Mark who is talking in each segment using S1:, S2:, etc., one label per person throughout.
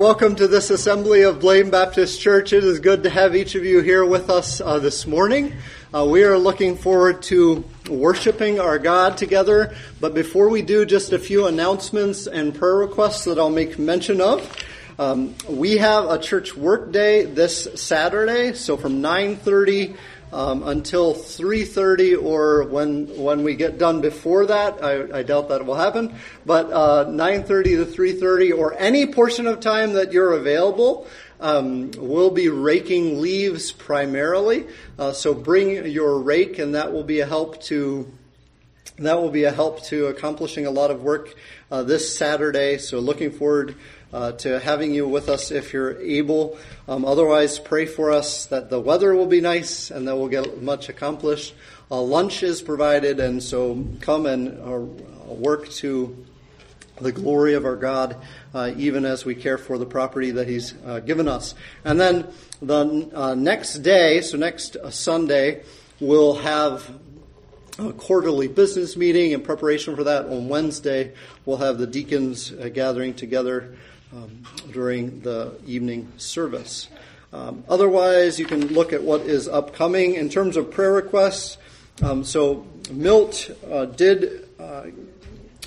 S1: Welcome to this assembly of Blaine Baptist Church. It is good to have each of you here with us uh, this morning. Uh, we are looking forward to worshiping our God together. But before we do, just a few announcements and prayer requests that I'll make mention of. Um, we have a church work day this Saturday, so from 9:30 um, until 3.30 or when when we get done before that I, I doubt that will happen. But uh, 9.30 to 3.30 or any portion of time that you're available um, we'll be raking leaves primarily. Uh, so bring your rake and that will be a help to that will be a help to accomplishing a lot of work uh, this Saturday. So looking forward uh, to having you with us if you're able. Um, otherwise, pray for us that the weather will be nice and that we'll get much accomplished. Uh, lunch is provided, and so come and uh, work to the glory of our God, uh, even as we care for the property that He's uh, given us. And then the uh, next day, so next Sunday, we'll have a quarterly business meeting. In preparation for that, on Wednesday, we'll have the deacons gathering together um, during the evening service. Um, otherwise, you can look at what is upcoming in terms of prayer requests. Um, so, Milt uh, did, uh,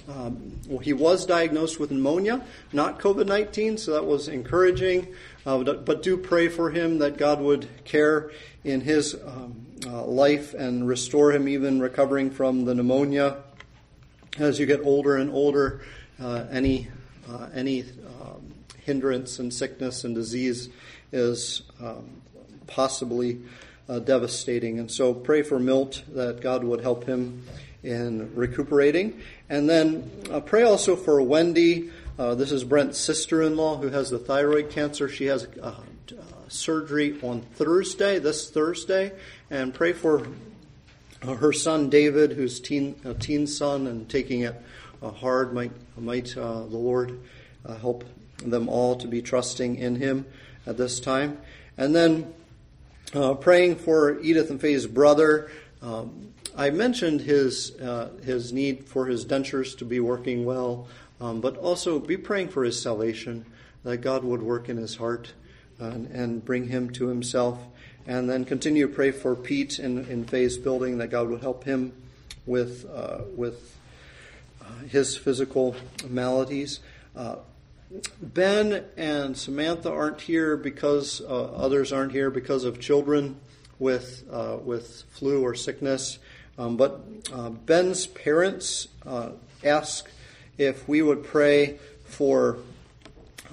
S1: um, well, he was diagnosed with pneumonia, not COVID 19, so that was encouraging. Uh, but do pray for him that God would care in his um, uh, life and restore him, even recovering from the pneumonia. As you get older and older, uh, any uh, any hindrance and sickness and disease is um, possibly uh, devastating. And so pray for Milt that God would help him in recuperating. And then uh, pray also for Wendy. Uh, this is Brent's sister in law who has the thyroid cancer. She has uh, uh, surgery on Thursday, this Thursday. And pray for uh, her son David, who's teen, a teen son and taking it hard. Might, might the Lord help them all to be trusting in Him at this time. And then uh, praying for Edith and Faye's brother. Um, I mentioned his uh, his need for his dentures to be working well, um, but also be praying for his salvation, that God would work in his heart and, and bring him to Himself. And then continue to pray for Pete in, in Faye's building, that God would help him with uh, with uh, his physical maladies. Uh, Ben and Samantha aren't here because uh, others aren't here because of children with uh, with flu or sickness. Um, but uh, Ben's parents uh, ask if we would pray for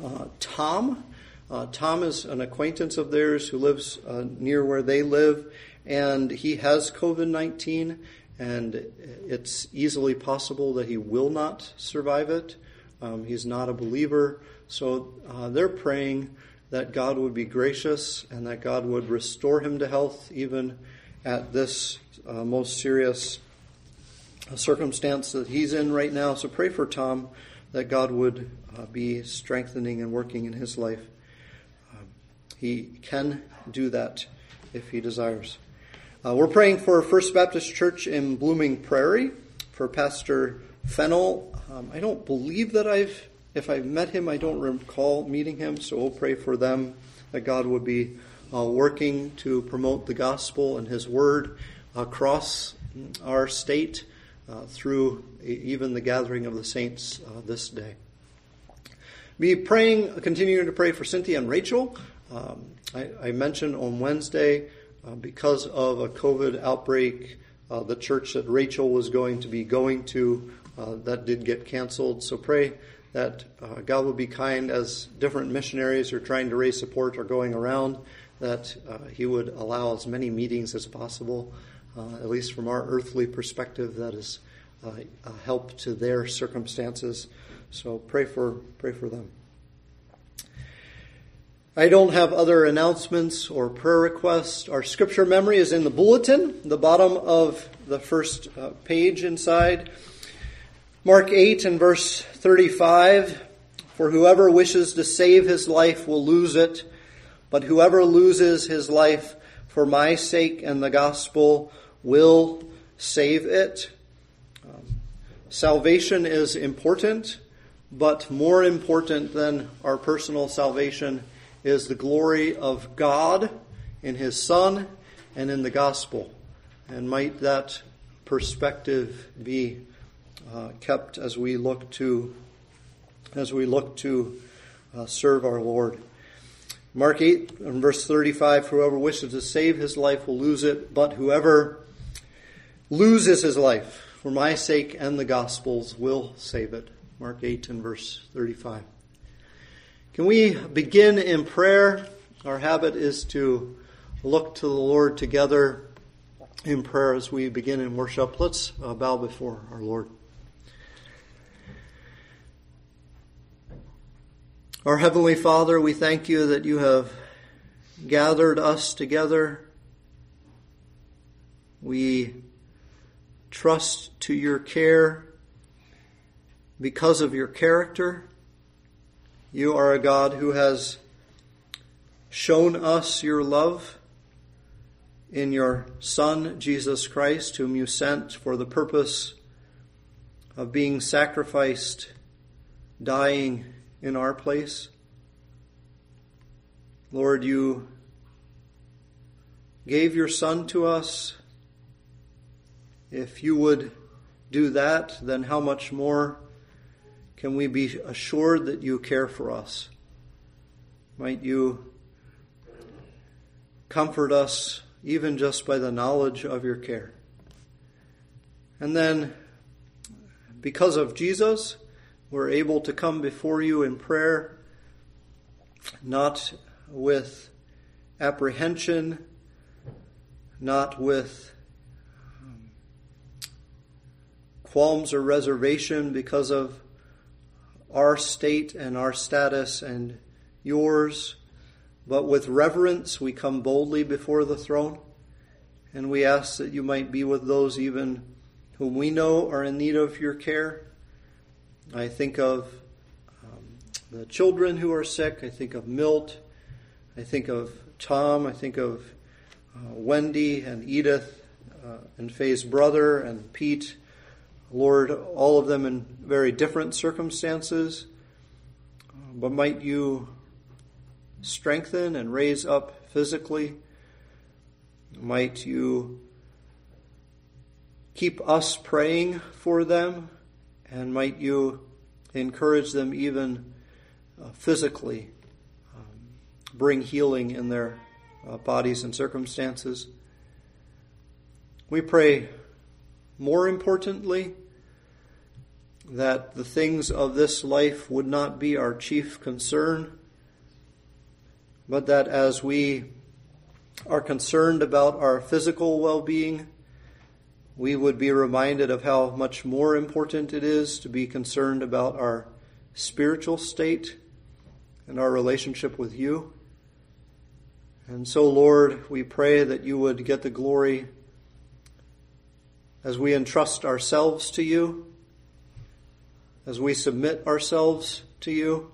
S1: uh, Tom. Uh, Tom is an acquaintance of theirs who lives near where they live, and he has COVID 19, and it's easily possible that he will not survive it. Um, he's not a believer. So uh, they're praying that God would be gracious and that God would restore him to health even at this uh, most serious uh, circumstance that he's in right now. So pray for Tom that God would uh, be strengthening and working in his life. Um, he can do that if he desires. Uh, we're praying for First Baptist Church in Blooming Prairie for Pastor Fennel um, I don't believe that I've, if I've met him, I don't recall meeting him, so we'll pray for them that God would be uh, working to promote the gospel and his word across our state uh, through even the gathering of the saints uh, this day. Be praying, continuing to pray for Cynthia and Rachel. Um, I, I, mentioned on Wednesday, uh, because of a COVID outbreak, uh, the church that Rachel was going to be going to uh, that did get canceled. So pray that uh, God will be kind as different missionaries are trying to raise support are going around, that uh, He would allow as many meetings as possible, uh, at least from our earthly perspective, that is uh, a help to their circumstances. So pray for pray for them. I don't have other announcements or prayer requests. Our scripture memory is in the bulletin, the bottom of the first page inside. Mark 8 and verse 35 For whoever wishes to save his life will lose it, but whoever loses his life for my sake and the gospel will save it. Um, salvation is important. but more important than our personal salvation is the glory of God in His Son and in the gospel. And might that perspective be uh, kept as we look to as we look to uh, serve our Lord. Mark 8 and verse 35 Whoever wishes to save his life will lose it, but whoever loses his life for my sake and the gospel's will save it. Mark 8 and verse 35. Can we begin in prayer? Our habit is to look to the Lord together in prayer as we begin in worship. Let's uh, bow before our Lord. Our Heavenly Father, we thank you that you have gathered us together. We trust to your care because of your character. You are a God who has shown us your love in your Son, Jesus Christ, whom you sent for the purpose of being sacrificed, dying in our place. Lord, you gave your Son to us. If you would do that, then how much more can we be assured that you care for us? Might you comfort us even just by the knowledge of your care. And then, because of Jesus, we're able to come before you in prayer, not with apprehension, not with um, qualms or reservation because of our state and our status and yours, but with reverence we come boldly before the throne, and we ask that you might be with those even whom we know are in need of your care. I think of um, the children who are sick. I think of Milt. I think of Tom. I think of uh, Wendy and Edith uh, and Faye's brother and Pete. Lord, all of them in very different circumstances. But might you strengthen and raise up physically. Might you keep us praying for them, and might you encourage them even uh, physically, um, bring healing in their uh, bodies and circumstances. We pray more importantly that the things of this life would not be our chief concern but that as we are concerned about our physical well being, we would be reminded of how much more important it is to be concerned about our spiritual state and our relationship with you. And so, Lord, we pray that you would get the glory as we entrust ourselves to you, as we submit ourselves to you,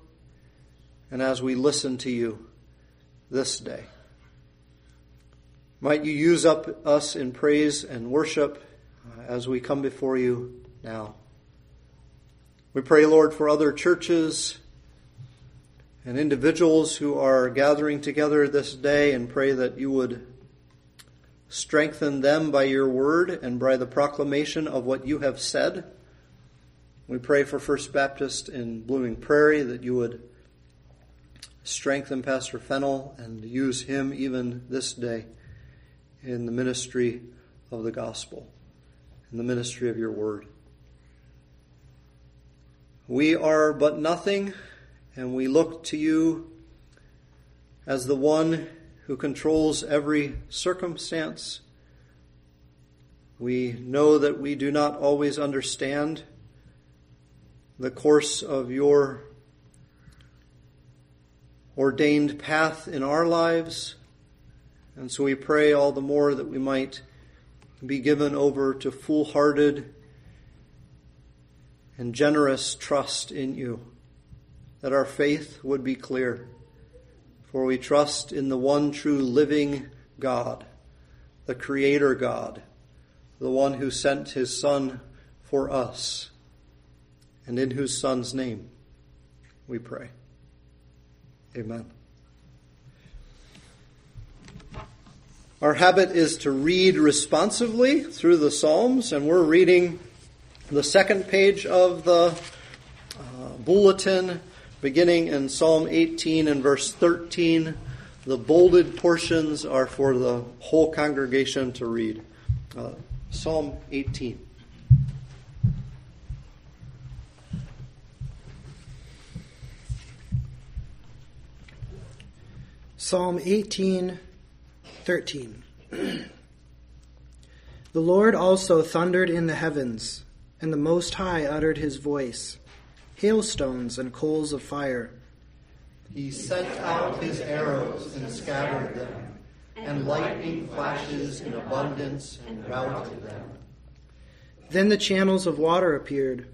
S1: and as we listen to you this day. Might you use up us in praise and worship Uh, as we come before you now. We pray, Lord, for other churches and individuals who are gathering together this day and pray that you would strengthen them by your word and by the proclamation of what you have said. We pray for First Baptist in Blooming Prairie that you would strengthen Pastor Fennel and use him even this day in the ministry of the gospel, in the ministry of your word. We are but nothing, and we look to you as the one who controls every circumstance. We know that we do not always understand the course of your ordained path in our lives. And so we pray all the more that we might be given over to full hearted and generous trust in you, that our faith would be clear. For we trust in the one true living God, the Creator God, the one who sent his Son for us, and in whose Son's name we pray. Amen. Our habit is to read responsively through the Psalms, and we're reading the second page of the uh, bulletin, beginning in Psalm 18 and verse 13. The bolded portions are for the whole congregation to read. Uh, Psalm 18.
S2: Psalm 18, 13. the Lord also thundered in the heavens, and the Most High uttered his voice, hailstones and coals of fire.
S1: He sent out his arrows and scattered them, and lightning flashes in abundance and routed them.
S2: Then the channels of water appeared,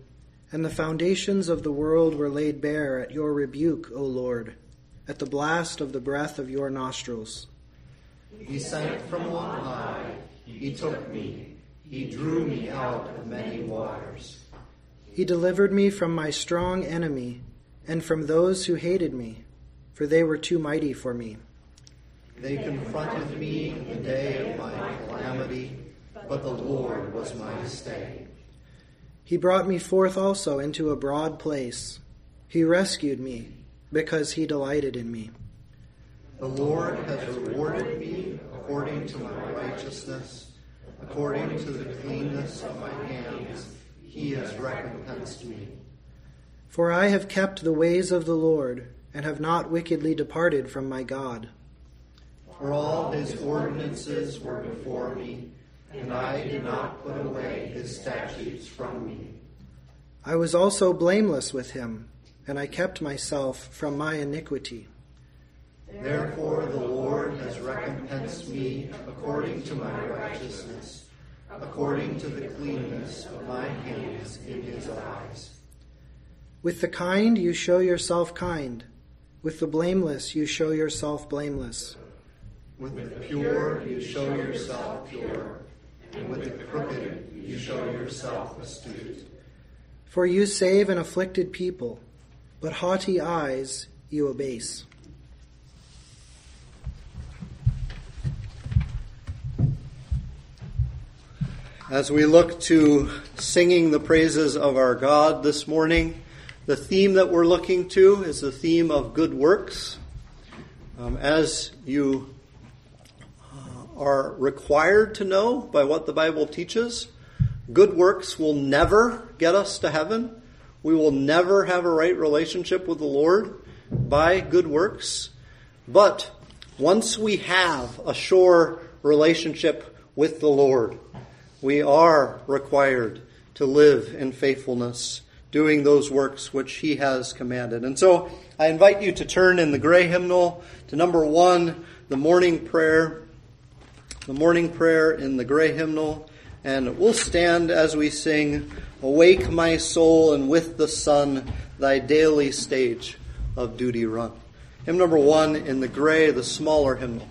S2: and the foundations of the world were laid bare at your rebuke, O Lord at the blast of the breath of your nostrils.
S1: He sent from on high, he took me, he drew me out of many waters.
S2: He delivered me from my strong enemy and from those who hated me, for they were too mighty for me.
S1: They confronted me in the day of my calamity, but the Lord was my stay.
S2: He brought me forth also into a broad place. He rescued me because he delighted in me.
S1: The Lord has rewarded me according to my righteousness, according to the cleanness of my hands. He has recompensed me.
S2: For I have kept the ways of the Lord, and have not wickedly departed from my God.
S1: For all his ordinances were before me, and I did not put away his statutes from me.
S2: I was also blameless with him and I kept myself from my iniquity.
S1: Therefore, the Lord has recompensed me according to my righteousness, according to the cleanness of my hands in his eyes.
S2: With the kind you show yourself kind, with the blameless you show yourself blameless.
S1: With the pure you show yourself pure, and with the crooked you show yourself astute.
S2: For you save an afflicted people but haughty eyes you abase.
S1: As we look to singing the praises of our God this morning, the theme that we're looking to is the theme of good works. Um, as you uh, are required to know by what the Bible teaches, good works will never get us to heaven. We will never have a right relationship with the Lord by good works. But once we have a sure relationship with the Lord, we are required to live in faithfulness, doing those works which He has commanded. And so I invite you to turn in the gray hymnal to number one, the morning prayer. The morning prayer in the gray hymnal. And we'll stand as we sing, Awake my soul, and with the sun, thy daily stage of duty run. Hymn number one in the gray, the smaller hymnal.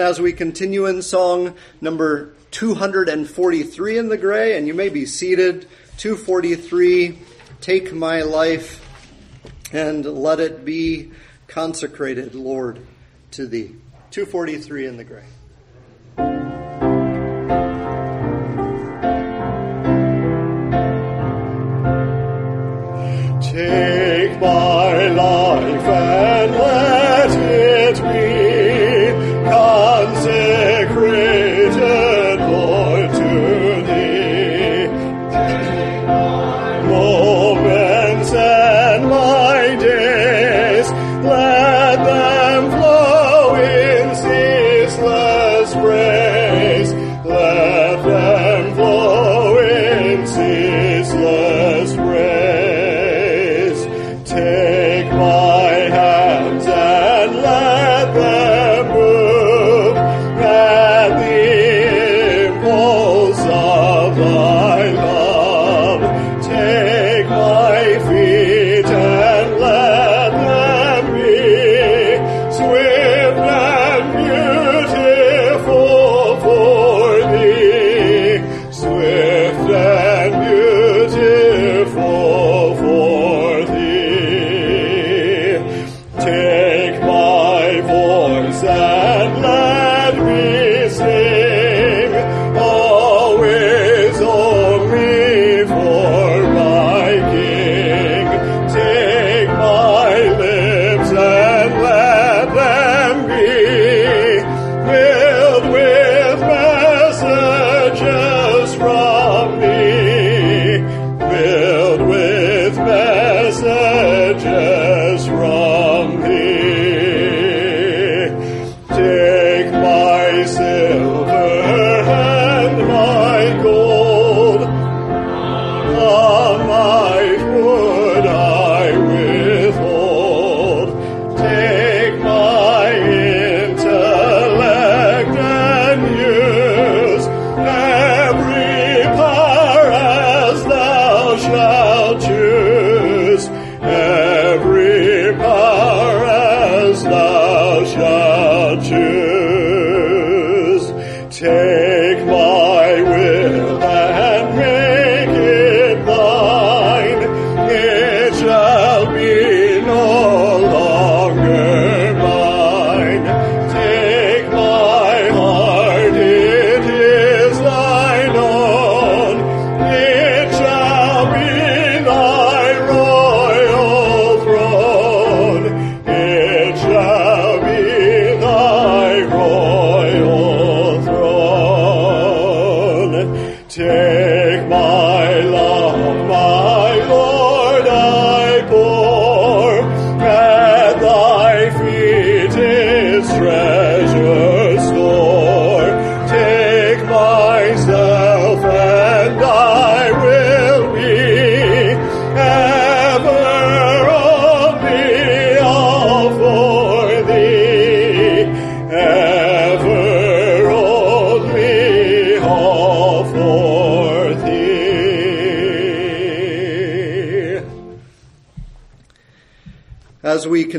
S3: As we continue in song number 243 in the gray, and you may be seated, 243, Take My Life and Let It Be Consecrated, Lord, to Thee. 243 in the gray.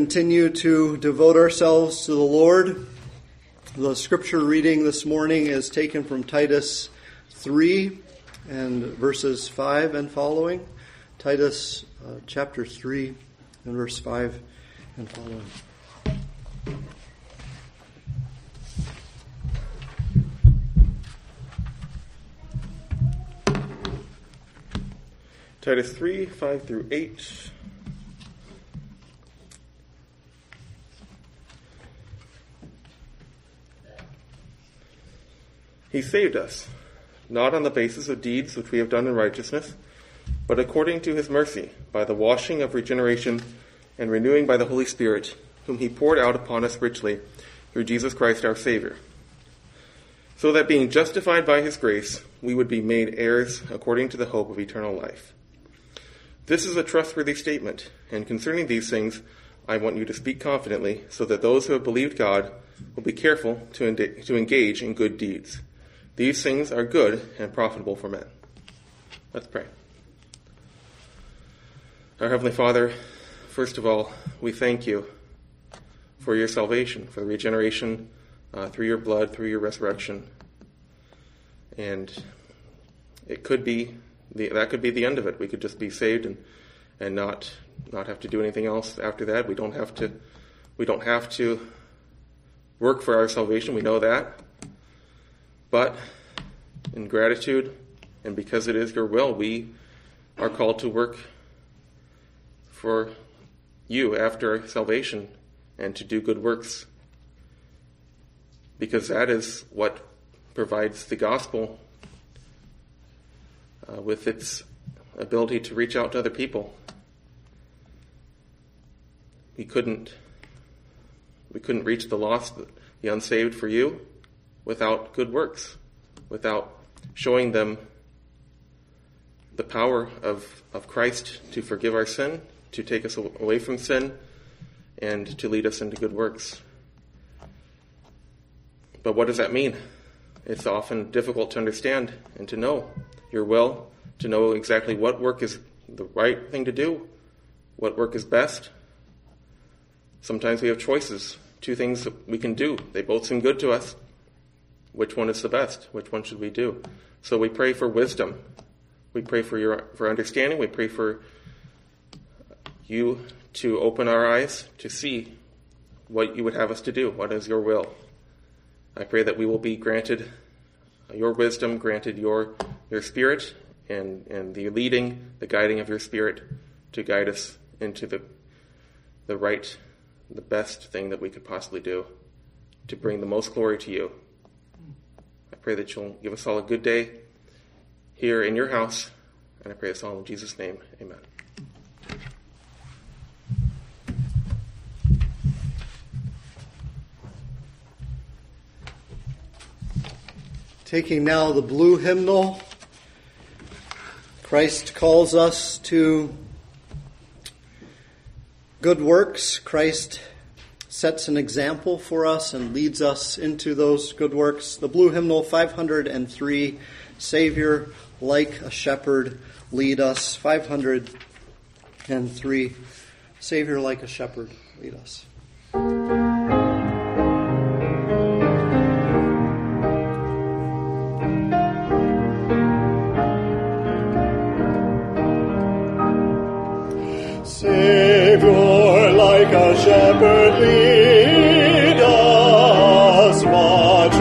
S3: Continue to devote ourselves to the Lord, the scripture reading this morning is taken from Titus 3 and verses 5 and following. Titus uh, chapter 3 and verse 5 and following.
S4: Titus 3 5 through 8. He saved us, not on the basis of deeds which we have done in righteousness, but according to his mercy, by the washing of regeneration and renewing by the Holy Spirit, whom he poured out upon us richly through Jesus Christ our Savior. So that being justified by his grace, we would be made heirs according to the hope of eternal life. This is a trustworthy statement, and concerning these things, I want you to speak confidently, so that those who have believed God will be careful to, en- to engage in good deeds. These things are good and profitable for men. Let's pray. Our Heavenly Father, first of all, we thank you for your salvation, for the regeneration uh, through your blood, through your resurrection. And it could be the, that could be the end of it. We could just be saved and and not not have to do anything else after that. We don't have to we don't have to work for our salvation. We know that. But in gratitude and because it is your will, we are called to work for you after salvation and to do good works. Because that is what provides the gospel uh, with its ability to reach out to other people. We couldn't we couldn't reach the lost, the unsaved for you without good works, without showing them the power of, of Christ to forgive our sin, to take us away from sin, and to lead us into good works. But what does that mean? It's often difficult to understand and to know your will, to know exactly what work is the right thing to do, what work is best. Sometimes we have choices, two things that we can do. They both seem good to us. Which one is the best? Which one should we do? So we pray for wisdom. We pray for your for understanding. We pray for you to open our eyes to see what you would have us to do. What is your will? I pray that we will be granted your wisdom, granted your your spirit, and and the leading, the guiding of your spirit to guide us into the the right, the best thing that we could possibly do to bring the most glory to you. Pray that you'll give us all a good day here in your house, and I pray this all in Jesus' name. Amen.
S1: Taking now the blue hymnal, Christ calls us to good works. Christ sets an example for us and leads us into those good works. The blue hymnal 503, Savior, like a shepherd, lead us. 503, Savior, like a shepherd, lead us.
S3: Savior, like a shepherd, lead us. Much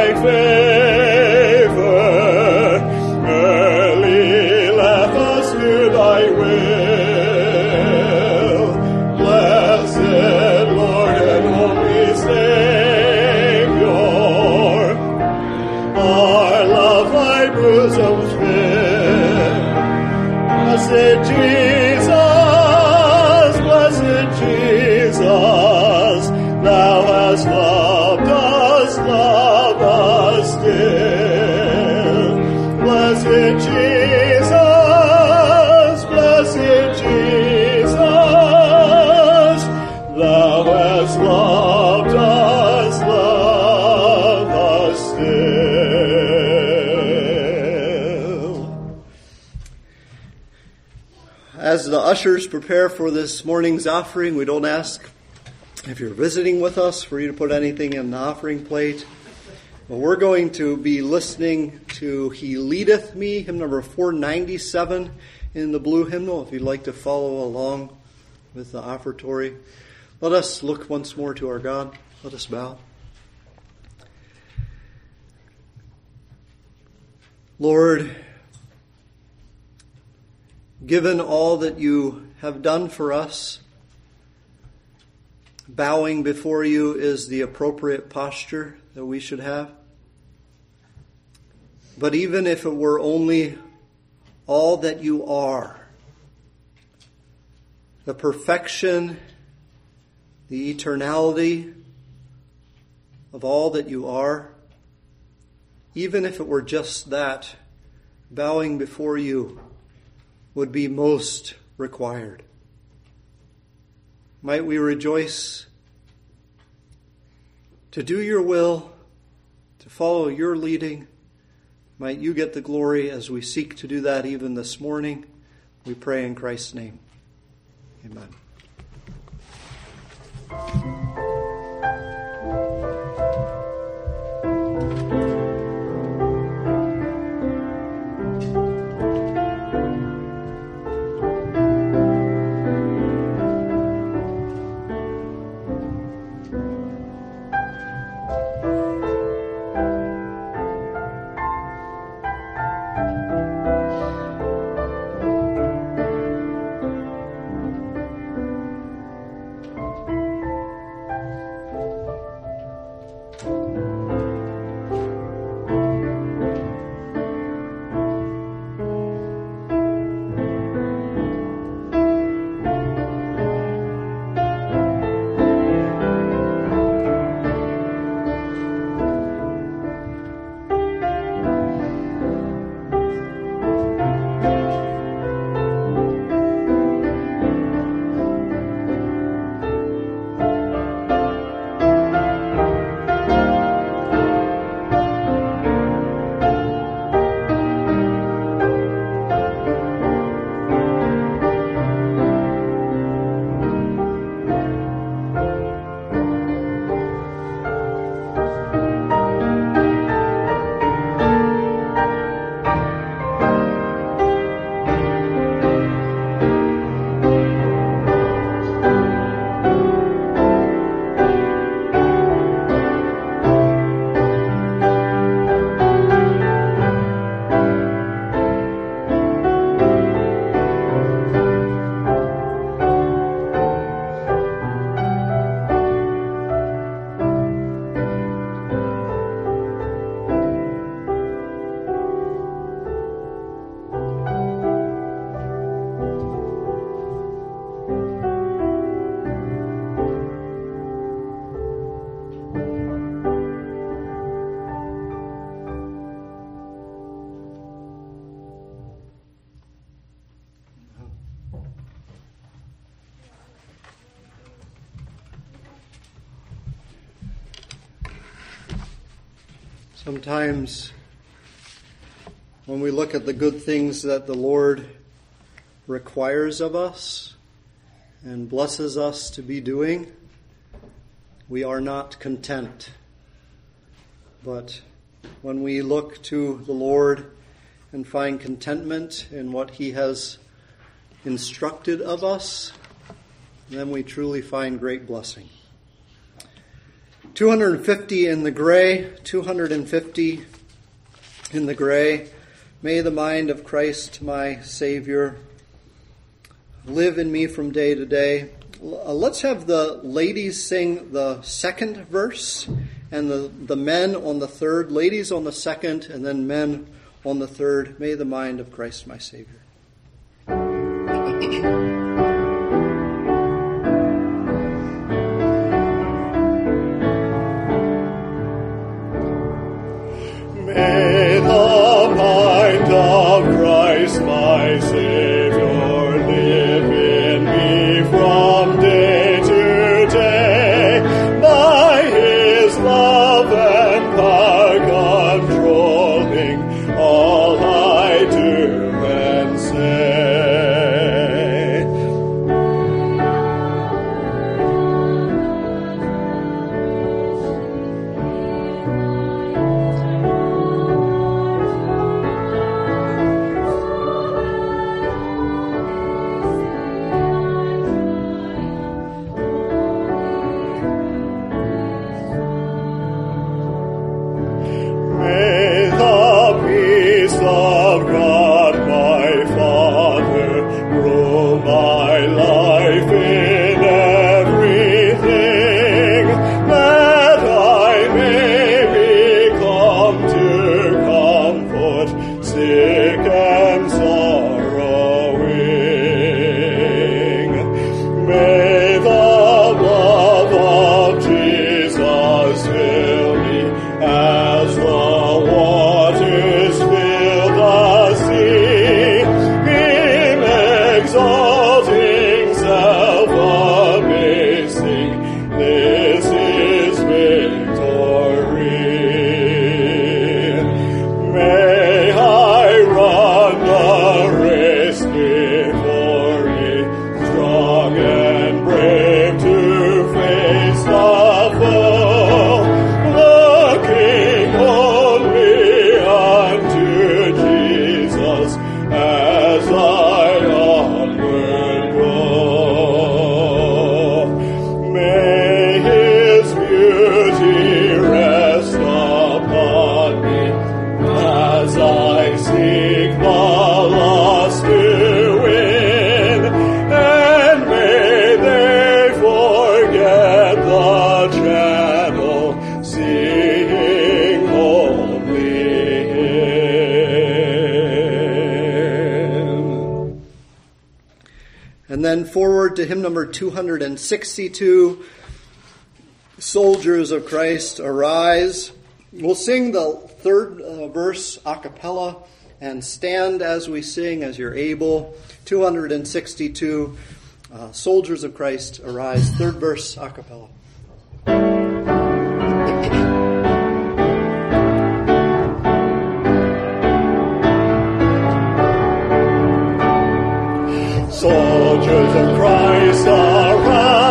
S3: by faith. Prepare
S1: for this morning's offering, we don't ask if you're visiting with us for you to put anything in the offering plate. But we're going to be listening to He Leadeth Me, hymn number 497 in the blue hymnal, if you'd like to follow along with the offertory. Let us look once more to our God. Let us bow. Lord, given all that you have done for us, bowing before you is the appropriate posture that we should have. But even if it were only all that you are, the perfection, the eternality of all that you are, even if it were just that, bowing before you would be most required. Might we rejoice to do your will, to follow your leading. Might you get the glory as we seek to do that even this morning. We pray in Christ's name. Amen. Sometimes when we look at the good things that the Lord requires of us and blesses us to be doing, we are not content. But when we look to the Lord and find contentment in what He has instructed of us, then we truly find great blessing. 250 in the gray, 250 in the gray. May the mind of Christ, my Savior, live in me from day to day. Uh, let's have the ladies sing the second verse and the, the men on the third, ladies on the second, and then men on the third. May the mind of Christ, my Savior. then forward to hymn number 262 Soldiers of Christ, Arise. We'll sing the third uh, verse a cappella and stand as we sing as you're able. 262 uh, Soldiers of Christ, Arise, third verse a cappella
S3: soldiers of Christ are.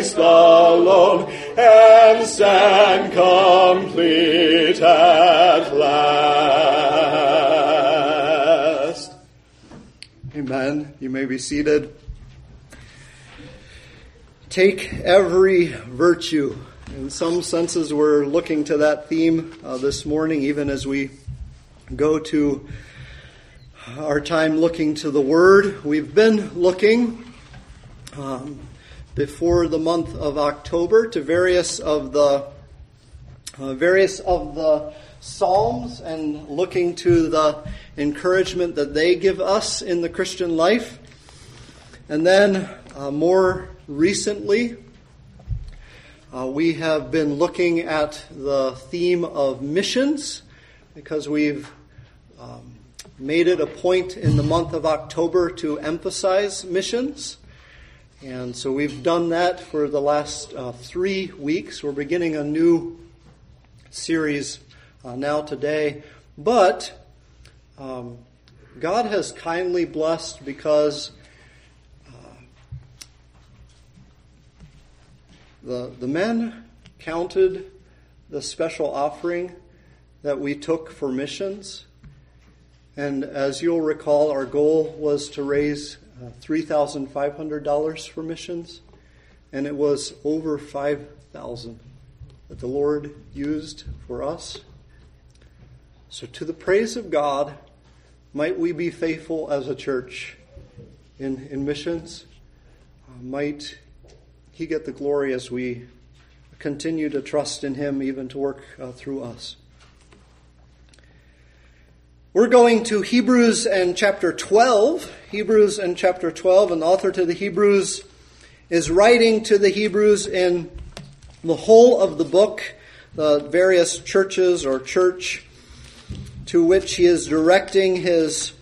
S3: Christ alone, and stand complete at last.
S1: Amen. You may be seated. Take every virtue. In some senses, we're looking to that theme uh, this morning, even as we go to our time looking to the Word. We've been looking um, before the month of October to various of the uh, various of the psalms and looking to the encouragement that they give us in the Christian life. And then uh, more recently, uh, we have been looking at the theme of missions because we've um, made it a point in the month of October to emphasize missions. And so we've done that for the last uh, three weeks. We're beginning a new series uh, now today. But um, God has kindly blessed because uh, the, the men counted the special offering that we took for missions. And as you'll recall, our goal was to raise $3,500 for missions, and it was over 5000 that the Lord used for us. So, to the praise of God, might we be faithful as a church in, in missions. Uh, might He get the glory as we continue to trust in Him, even to work uh, through us. We're going to Hebrews and chapter 12. Hebrews and chapter 12, and the author to the Hebrews is writing to the Hebrews in the whole of the book, the various churches or church to which he is directing his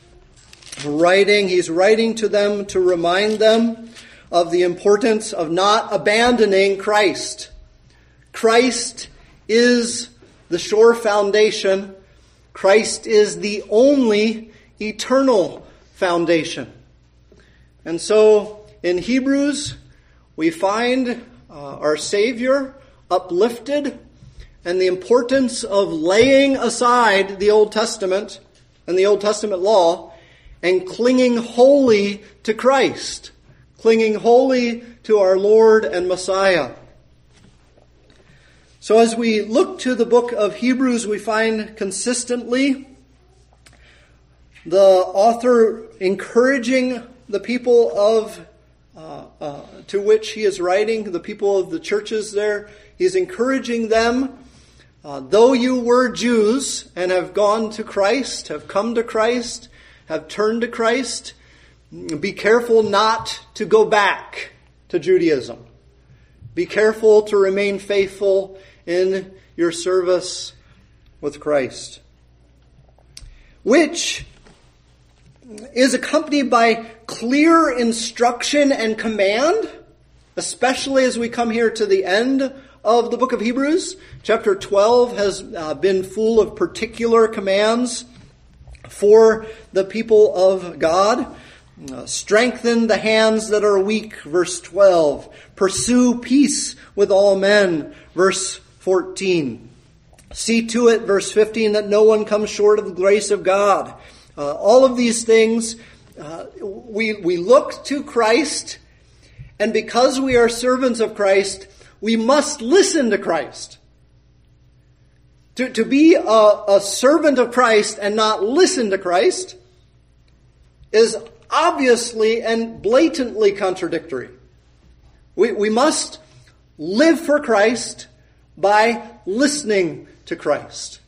S1: writing. He's writing to them to remind them of the importance of not abandoning Christ. Christ is the sure foundation. Christ is the only eternal foundation. And so in Hebrews, we find uh, our Savior uplifted and the importance of laying aside the Old Testament and the Old Testament law and clinging wholly to Christ, clinging wholly to our Lord and Messiah. So as we look to the book of Hebrews, we find consistently the author encouraging the people of uh, uh, to which he is writing, the people of the churches there. He's encouraging them uh, though you were Jews and have gone to Christ, have come to Christ, have turned to Christ, be careful not to go back to Judaism. Be careful to remain faithful in your service with Christ. Which is accompanied by clear instruction and command, especially as we come here to the end of the book of Hebrews. Chapter 12 has uh, been full of particular commands for the people of God. Uh, strengthen the hands that are weak, verse 12. Pursue peace with all men, verse 14. See to it, verse 15, that no one comes short of the grace of God. Uh, all of these things, uh, we, we look to Christ, and because we are servants of Christ, we must listen to Christ. To, to be a, a servant of Christ and not listen to Christ is obviously and blatantly contradictory. We, we must live for Christ by listening to Christ.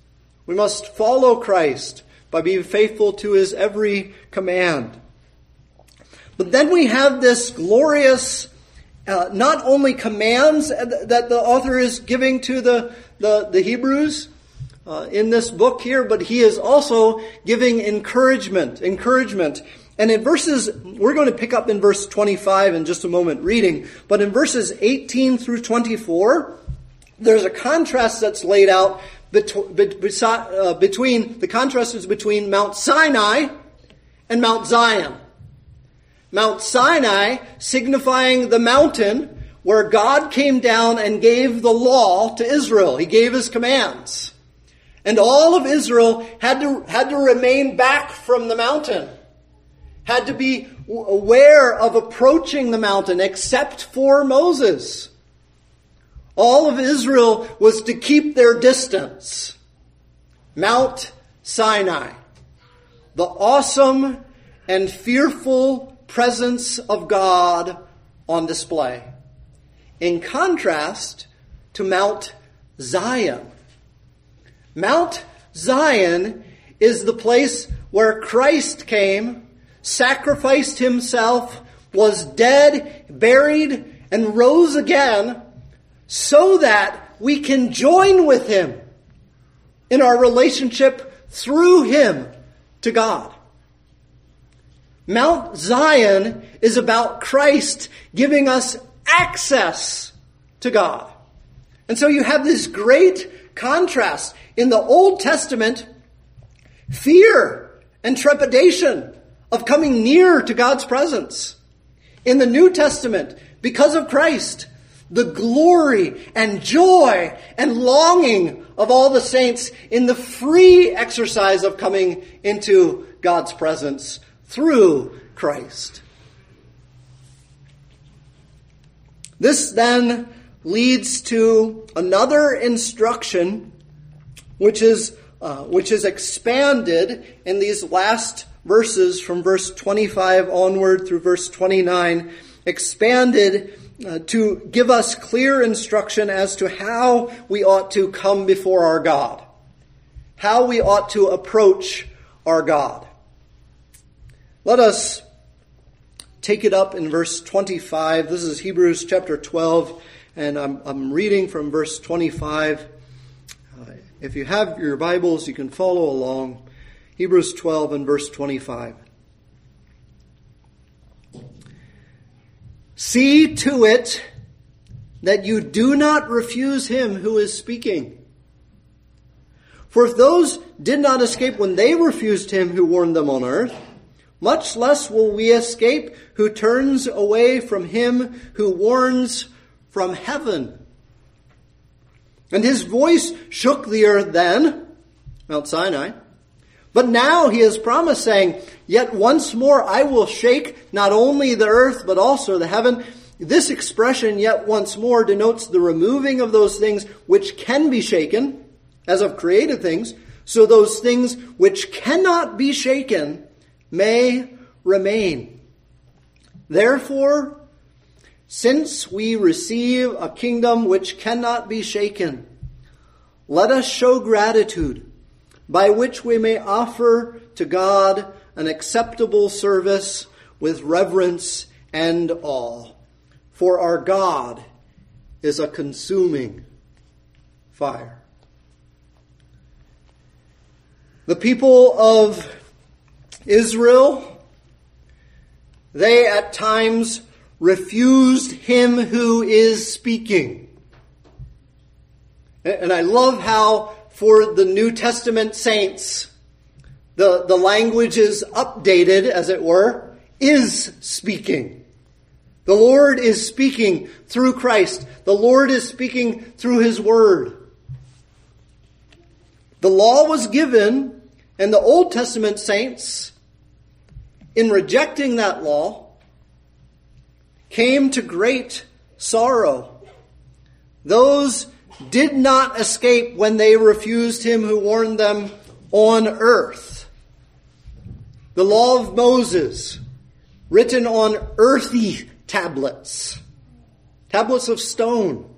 S1: We must follow Christ by being faithful to his every command. But then we have this glorious uh, not only commands that the author is giving to the, the, the Hebrews uh, in this book here, but he is also giving encouragement. Encouragement. And in verses, we're going to pick up in verse 25 in just a moment reading, but in verses 18 through 24, there's a contrast that's laid out uh, Uh, between the contrast is between Mount Sinai and Mount Zion. Mount Sinai signifying the mountain where God came down and gave the law to Israel. He gave his commands. And all of Israel had to, had to remain back from the mountain, had to be aware of approaching the mountain except for Moses. All of Israel was to keep their distance. Mount Sinai, the awesome and fearful presence of God on display. In contrast to Mount Zion. Mount Zion is the place where Christ came, sacrificed himself, was dead, buried, and rose again so that we can join with Him in our relationship through Him to God. Mount Zion is about Christ giving us access to God. And so you have this great contrast. In the Old Testament, fear and trepidation of coming near to God's presence. In the New Testament, because of Christ, the glory and joy and longing of all the saints in the free exercise of coming into God's presence through Christ. This then leads to another instruction which is uh, which is expanded in these last verses from verse 25 onward through verse 29 expanded uh, to give us clear instruction as to how we ought to come before our God, how we ought to approach our God. Let us take it up in verse 25. This is Hebrews chapter 12, and I'm, I'm reading from verse 25. Uh, if you have your Bibles, you can follow along. Hebrews 12 and verse 25. See to it that you do not refuse him who is speaking. For if those did not escape when they refused him who warned them on earth, much less will we escape who turns away from him who warns from heaven. And his voice shook the earth then, Mount Sinai. But now he has promised, saying, Yet once more I will shake not only the earth, but also the heaven. This expression, yet once more, denotes the removing of those things which can be shaken, as of created things, so those things which cannot be shaken may remain. Therefore, since we receive a kingdom which cannot be shaken, let us show gratitude by which we may offer to God an acceptable service with reverence and awe. For our God is a consuming fire. The people of Israel, they at times refused him who is speaking. And I love how for the New Testament saints, the, the language is updated, as it were, is speaking. The Lord is speaking through Christ. The Lord is speaking through His Word. The law was given, and the Old Testament saints, in rejecting that law, came to great sorrow. Those did not escape when they refused him who warned them on earth. The law of Moses, written on earthy tablets, tablets of stone.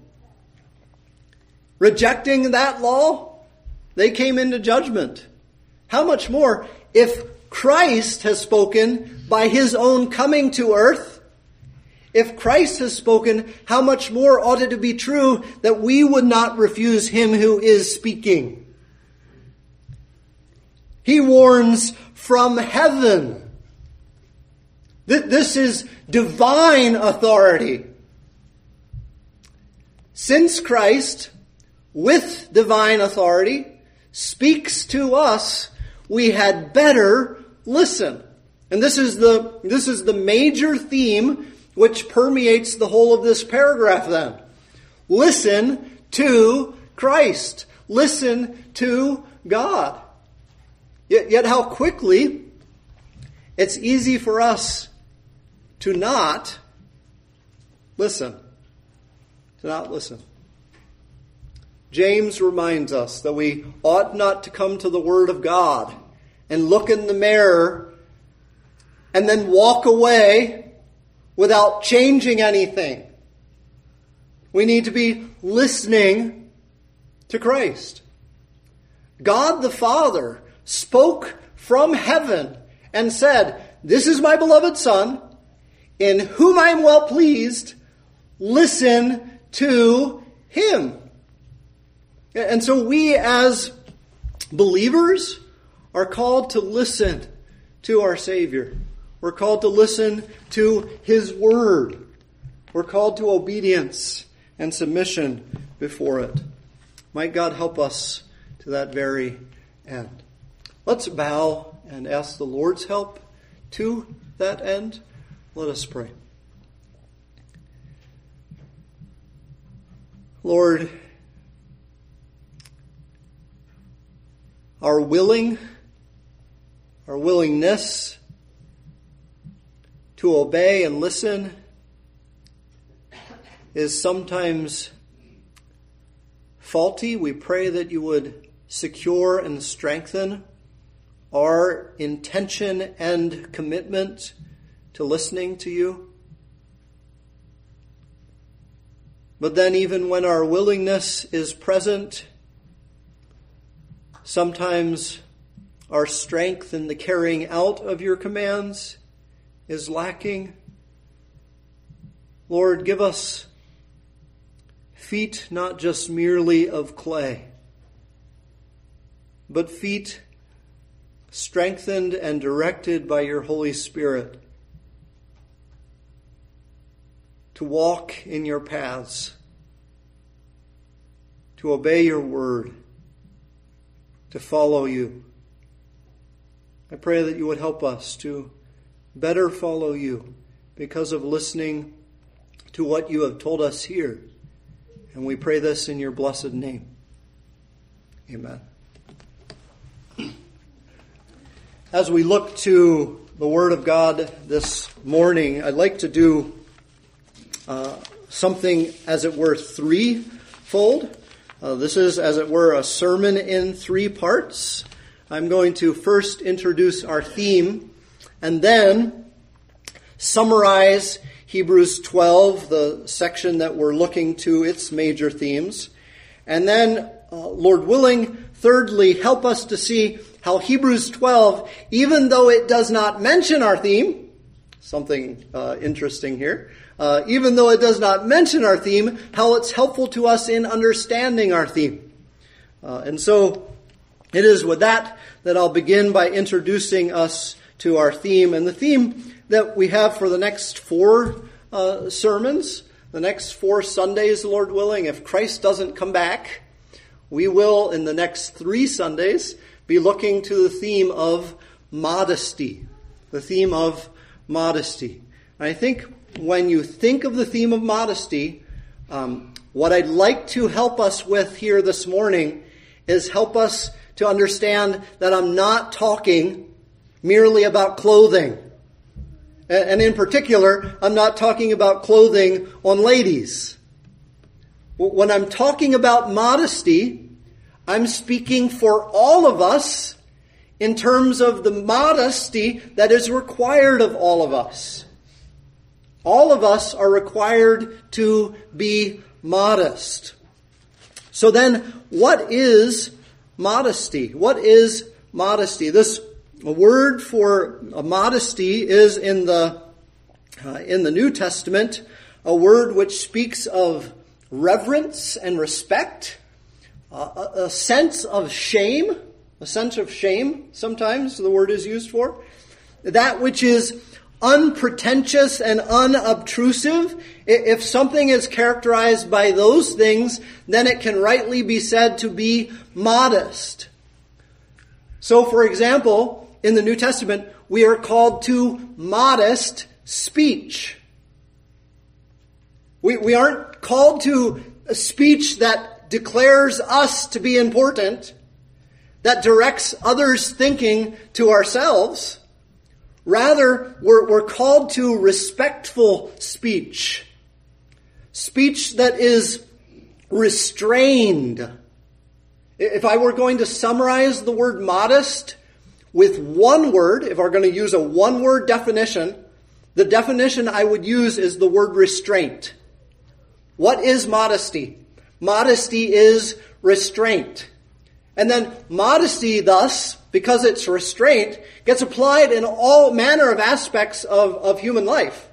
S1: Rejecting that law, they came into judgment. How much more if Christ has spoken by his own coming to earth if Christ has spoken, how much more ought it to be true that we would not refuse him who is speaking? He warns from heaven. that This is divine authority. Since Christ with divine authority speaks to us, we had better listen. And this is the, this is the major theme which permeates the whole of this paragraph then. Listen to Christ. Listen to God. Yet, yet how quickly it's easy for us to not listen. To not listen. James reminds us that we ought not to come to the Word of God and look in the mirror and then walk away without changing anything. We need to be listening to Christ. God the Father spoke from heaven and said, This is my beloved Son, in whom I am well pleased. Listen to him. And so we as believers are called to listen to our Savior. We're called to listen to His Word. We're called to obedience and submission before it. Might God help us to that very end. Let's bow and ask the Lord's help to that end. Let us pray. Lord, our willing, our willingness to obey and listen is sometimes faulty. We pray that you would secure and strengthen our intention and commitment to listening to you. But then, even when our willingness is present, sometimes our strength in the carrying out of your commands is lacking. Lord, give us feet not just merely of clay, but feet strengthened and directed by your Holy Spirit to walk in your paths, to obey your word, to follow you. I pray that you would help us to better follow you because of listening to what you have told us here. And we pray this in your blessed name. Amen. As we look to the Word of God this morning, I'd like to do uh, something, as it were, threefold. Uh, this is, as it were, a sermon in three parts. I'm going to first introduce our theme and then summarize Hebrews 12, the section that we're looking to its major themes. And then, uh, Lord willing, thirdly, help us to see how Hebrews 12, even though it does not mention our theme, something uh, interesting here, uh, even though it does not mention our theme, how it's helpful to us in understanding our theme. Uh, and so, it is with that that I'll begin by introducing us to our theme. And the theme that we have for the next four uh, sermons, the next four Sundays, Lord willing, if Christ doesn't come back, we will, in the next three Sundays, be looking to the theme of modesty. The theme of modesty. And I think when you think of the theme of modesty, um, what I'd like to help us with here this morning is help us to understand that I'm not talking merely about clothing. And in particular, I'm not talking about clothing on ladies. When I'm talking about modesty, I'm speaking for all of us in terms of the modesty that is required of all of us. All of us are required to be modest. So then, what is modesty? What is modesty? This a word for modesty is in the, uh, in the New Testament a word which speaks of reverence and respect, uh, a, a sense of shame, a sense of shame, sometimes the word is used for, that which is unpretentious and unobtrusive, if something is characterized by those things, then it can rightly be said to be modest. So, for example, in the New Testament, we are called to modest speech. We, we aren't called to a speech that declares us to be important, that directs others' thinking to ourselves. Rather, we're, we're called to respectful speech. Speech that is restrained. If I were going to summarize the word modest with one word, if were going to use a one word definition, the definition I would use is the word restraint. What is modesty? Modesty is restraint. And then modesty, thus, because it's restraint, gets applied in all manner of aspects of, of human life.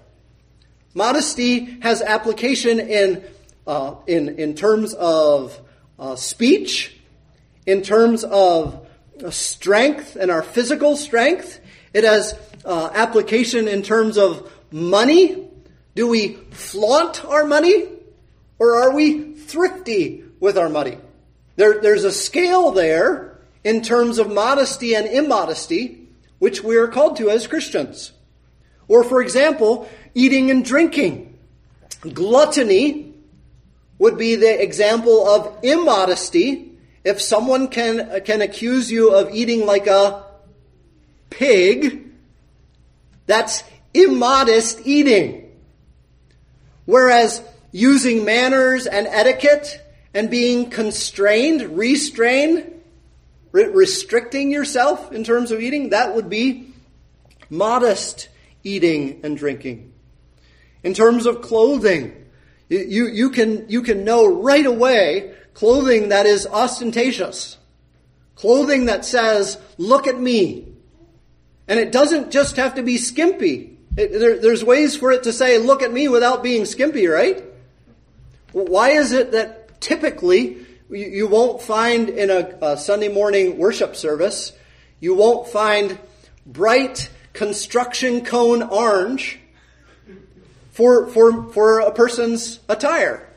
S1: Modesty has application in, uh, in, in terms of uh, speech, in terms of strength and our physical strength. It has uh, application in terms of money. Do we flaunt our money or are we thrifty with our money? There, there's a scale there in terms of modesty and immodesty, which we are called to as Christians. Or, for example, eating and drinking. Gluttony would be the example of immodesty. If someone can, can accuse you of eating like a pig, that's immodest eating. Whereas using manners and etiquette and being constrained, restrained, re- restricting yourself in terms of eating, that would be modest eating and drinking. In terms of clothing, you, you, can, you can know right away clothing that is ostentatious. Clothing that says, look at me. And it doesn't just have to be skimpy. It, there, there's ways for it to say, look at me without being skimpy, right? Why is it that typically you won't find in a, a Sunday morning worship service, you won't find bright construction cone orange for, for, for a person's attire?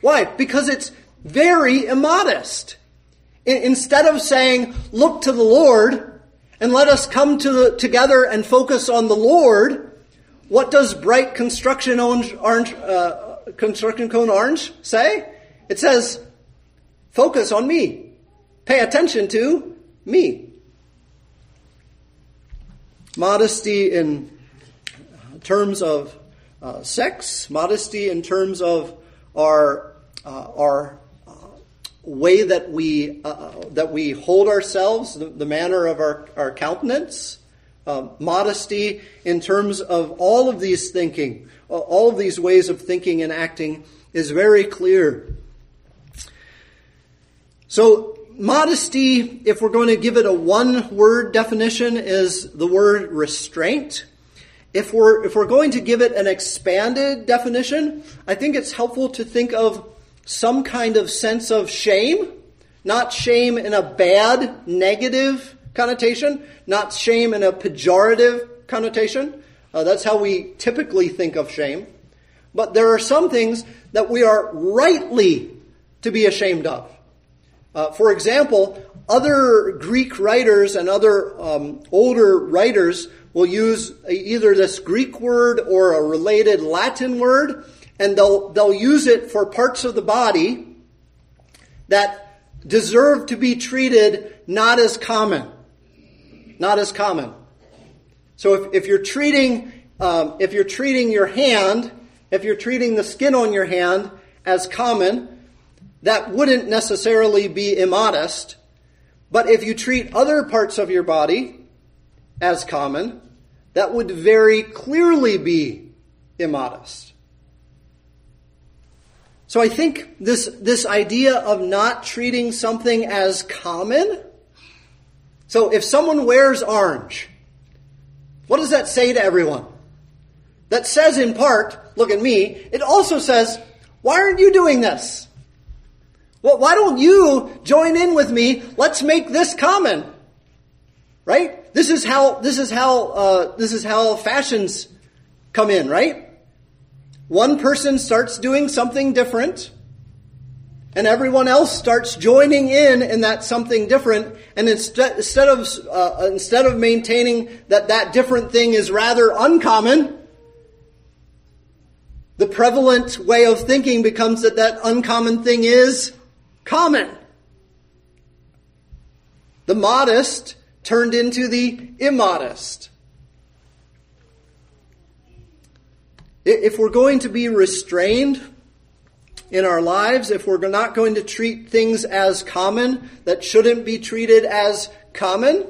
S1: Why? Because it's very immodest. instead of saying, look to the Lord and let us come to the, together and focus on the Lord, what does bright construction orange, orange uh, construction cone orange say? It says, focus on me. Pay attention to me. Modesty in terms of uh, sex, modesty in terms of our, uh, our way that we, uh, that we hold ourselves, the, the manner of our, our countenance, uh, modesty in terms of all of these thinking, all of these ways of thinking and acting is very clear. So, modesty, if we're going to give it a one word definition, is the word restraint. If we're, if we're going to give it an expanded definition, I think it's helpful to think of some kind of sense of shame, not shame in a bad, negative connotation, not shame in a pejorative connotation, uh, that's how we typically think of shame. But there are some things that we are rightly to be ashamed of. Uh, for example, other Greek writers and other um, older writers will use either this Greek word or a related Latin word, and they'll, they'll use it for parts of the body that deserve to be treated not as common. Not as common. So if, if you're treating um, if you're treating your hand, if you're treating the skin on your hand as common, that wouldn't necessarily be immodest. But if you treat other parts of your body as common, that would very clearly be immodest. So I think this, this idea of not treating something as common. So if someone wears orange, what does that say to everyone? That says in part, look at me, it also says, why aren't you doing this? Well, why don't you join in with me? Let's make this common. Right? This is how this is how uh, this is how fashions come in, right? One person starts doing something different, and everyone else starts joining in in that something different. And instead, instead of uh, instead of maintaining that that different thing is rather uncommon, the prevalent way of thinking becomes that that uncommon thing is common. The modest turned into the immodest. If we're going to be restrained in our lives, if we're not going to treat things as common that shouldn't be treated as common,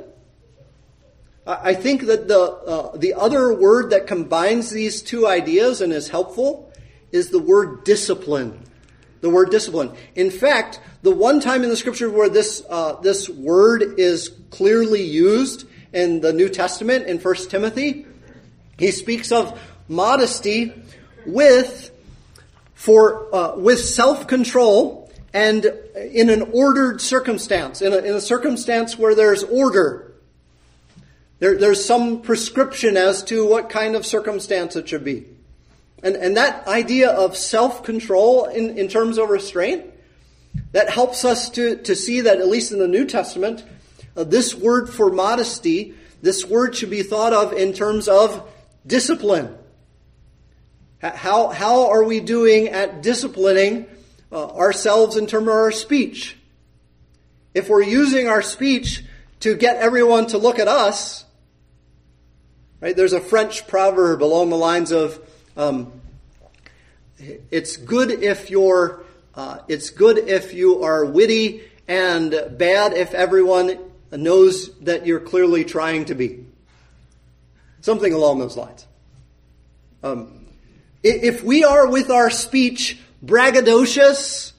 S1: I think that the, uh, the other word that combines these two ideas and is helpful is the word discipline. The word discipline. In fact, the one time in the scripture where this, uh, this word is clearly used in the New Testament in 1 Timothy, he speaks of modesty with, for, uh, with self-control and in an ordered circumstance, in a, in a circumstance where there's order. There, there's some prescription as to what kind of circumstance it should be. And, and that idea of self-control in, in terms of restraint, that helps us to, to see that, at least in the New Testament, uh, this word for modesty, this word should be thought of in terms of discipline. How, how are we doing at disciplining uh, ourselves in terms of our speech? If we're using our speech to get everyone to look at us, right? There's a French proverb along the lines of, um, "It's good if you're, uh, it's good if you are witty, and bad if everyone knows that you're clearly trying to be." Something along those lines. Um, if we are with our speech braggadocious,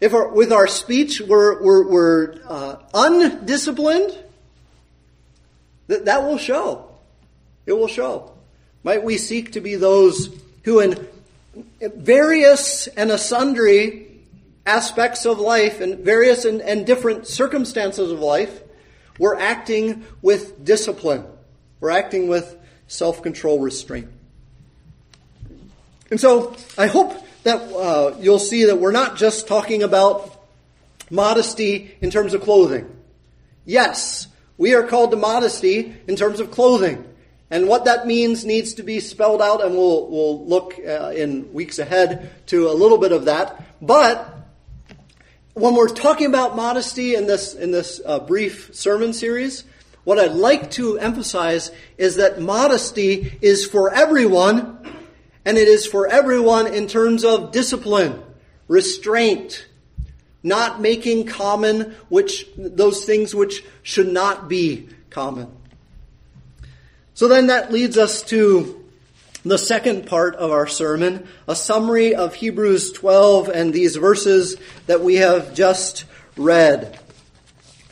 S1: if our, with our speech we're, we're, we're uh, undisciplined, that, that will show. It will show. Might we seek to be those who, in various and sundry aspects of life and various and, and different circumstances of life, we're acting with discipline. We're acting with self control restraint. And so I hope that uh, you'll see that we're not just talking about modesty in terms of clothing. Yes, we are called to modesty in terms of clothing. And what that means needs to be spelled out, and we'll, we'll look uh, in weeks ahead to a little bit of that. But when we're talking about modesty in this, in this uh, brief sermon series, what I'd like to emphasize is that modesty is for everyone and it is for everyone in terms of discipline, restraint, not making common which those things which should not be common. So then that leads us to the second part of our sermon, a summary of Hebrews 12 and these verses that we have just read.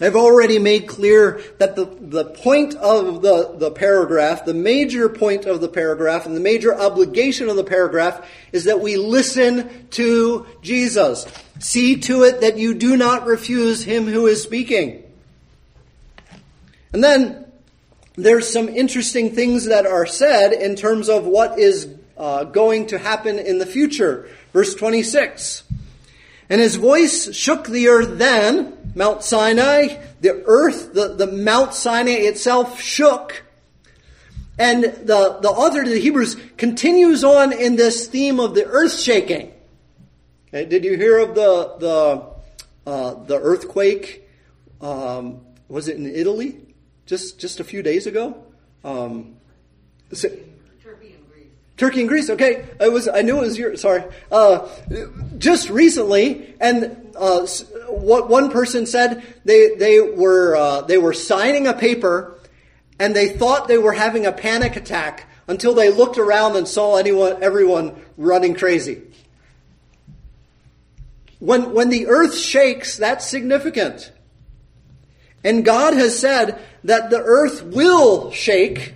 S1: I've already made clear that the, the point of the, the paragraph, the major point of the paragraph, and the major obligation of the paragraph is that we listen to Jesus. See to it that you do not refuse him who is speaking. And then there's some interesting things that are said in terms of what is uh, going to happen in the future. Verse 26. And his voice shook the earth then, Mount Sinai, the earth, the, the Mount Sinai itself shook. And the, the author to the Hebrews continues on in this theme of the earth shaking. Okay, did you hear of the, the, uh, the earthquake? Um, was it in Italy? Just, just a few days ago? Um, Turkey and Greece. Turkey and Greece okay, I was. I knew it was your. Sorry. Uh, just recently, and uh, what one person said they they were uh, they were signing a paper, and they thought they were having a panic attack until they looked around and saw anyone everyone running crazy. When when the earth shakes, that's significant. And God has said that the earth will shake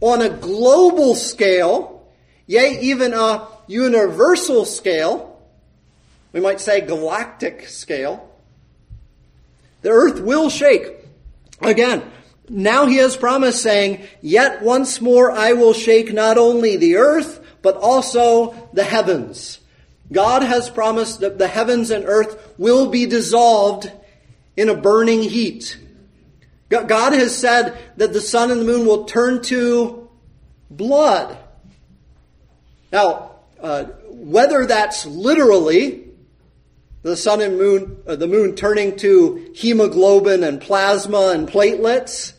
S1: on a global scale, yea, even a universal scale, we might say galactic scale, the earth will shake. Again, now he has promised saying, Yet once more I will shake not only the earth, but also the heavens. God has promised that the heavens and earth will be dissolved in a burning heat. God has said that the sun and the moon will turn to blood. Now, uh, whether that's literally the sun and moon, uh, the moon turning to hemoglobin and plasma and platelets,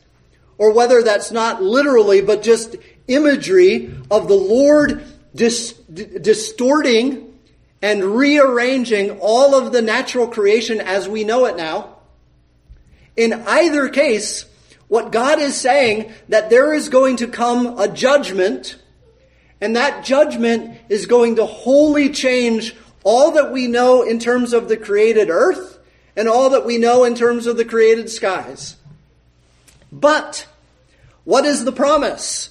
S1: or whether that's not literally, but just imagery of the Lord dis- distorting and rearranging all of the natural creation as we know it now. In either case, what God is saying that there is going to come a judgment, and that judgment is going to wholly change all that we know in terms of the created earth and all that we know in terms of the created skies. But what is the promise?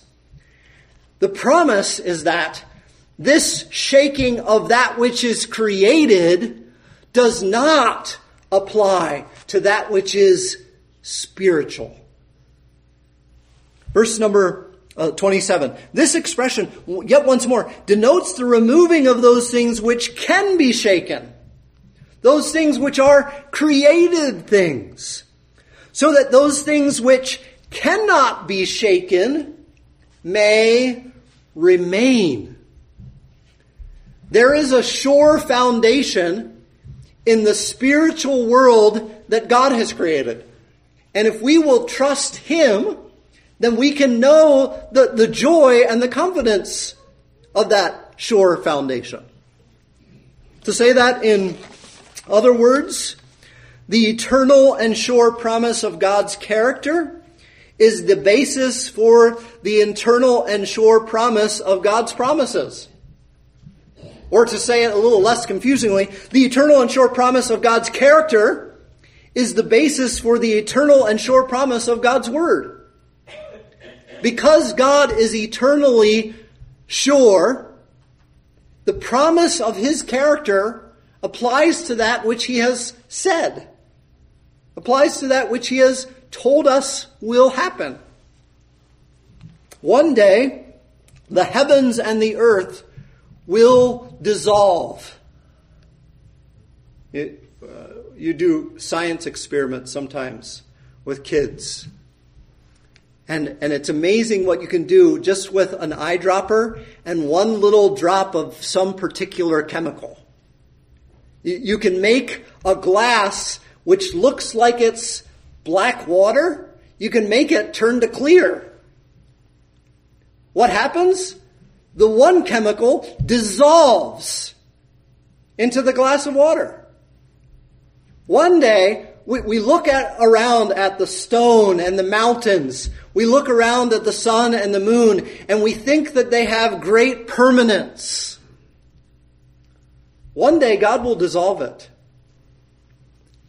S1: The promise is that this shaking of that which is created does not apply to that which is spiritual. Verse number uh, 27. This expression, yet once more, denotes the removing of those things which can be shaken. Those things which are created things. So that those things which cannot be shaken may remain. There is a sure foundation in the spiritual world that God has created. And if we will trust Him, then we can know the, the joy and the confidence of that sure foundation. To say that in other words, the eternal and sure promise of God's character is the basis for the internal and sure promise of God's promises. Or to say it a little less confusingly, the eternal and sure promise of God's character is the basis for the eternal and sure promise of God's Word. Because God is eternally sure, the promise of His character applies to that which He has said, applies to that which He has told us will happen. One day, the heavens and the earth will dissolve. It, uh, you do science experiments sometimes with kids. And, and it's amazing what you can do just with an eyedropper and one little drop of some particular chemical. You, you can make a glass which looks like it's black water, you can make it turn to clear. What happens? The one chemical dissolves into the glass of water. One day, we, we look at around at the stone and the mountains. We look around at the sun and the moon, and we think that they have great permanence. One day, God will dissolve it.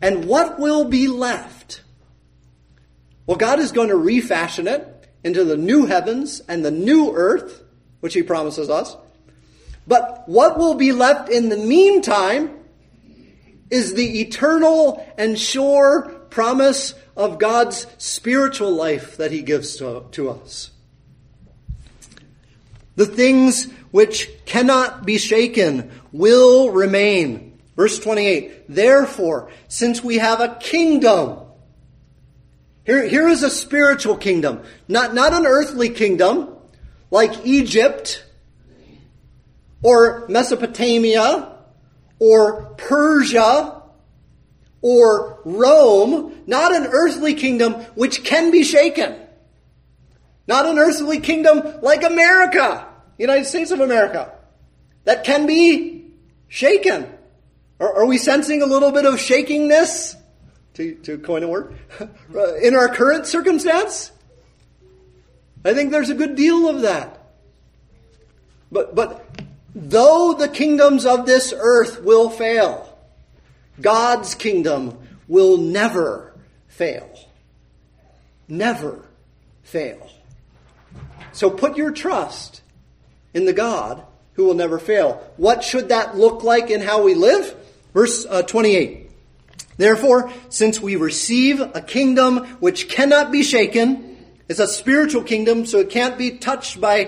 S1: And what will be left? Well, God is going to refashion it into the new heavens and the new earth, which He promises us. But what will be left in the meantime is the eternal and sure promise of God's spiritual life that He gives to, to us. The things which cannot be shaken will remain. Verse 28 Therefore, since we have a kingdom, here, here is a spiritual kingdom, not, not an earthly kingdom like Egypt or Mesopotamia or Persia or Rome, not an earthly kingdom which can be shaken. Not an earthly kingdom like America, United States of America, that can be shaken. Are, are we sensing a little bit of shakingness? to, to coin a word, uh, in our current circumstance? I think there's a good deal of that. But, but though the kingdoms of this earth will fail, God's kingdom will never fail. Never fail. So put your trust in the God who will never fail. What should that look like in how we live? Verse uh, 28. Therefore, since we receive a kingdom which cannot be shaken, it's a spiritual kingdom, so it can't be touched by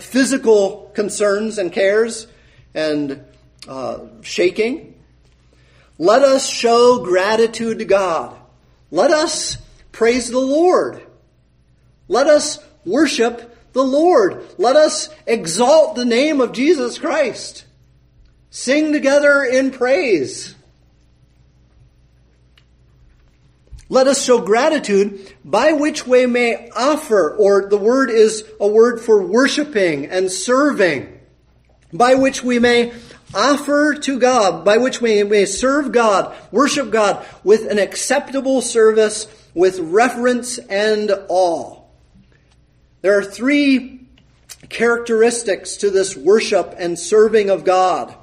S1: physical concerns and cares and uh, shaking. Let us show gratitude to God. Let us praise the Lord. Let us worship the Lord. Let us exalt the name of Jesus Christ. Sing together in praise. Let us show gratitude by which we may offer, or the word is a word for worshiping and serving, by which we may offer to God, by which we may serve God, worship God with an acceptable service, with reverence and awe. There are three characteristics to this worship and serving of God.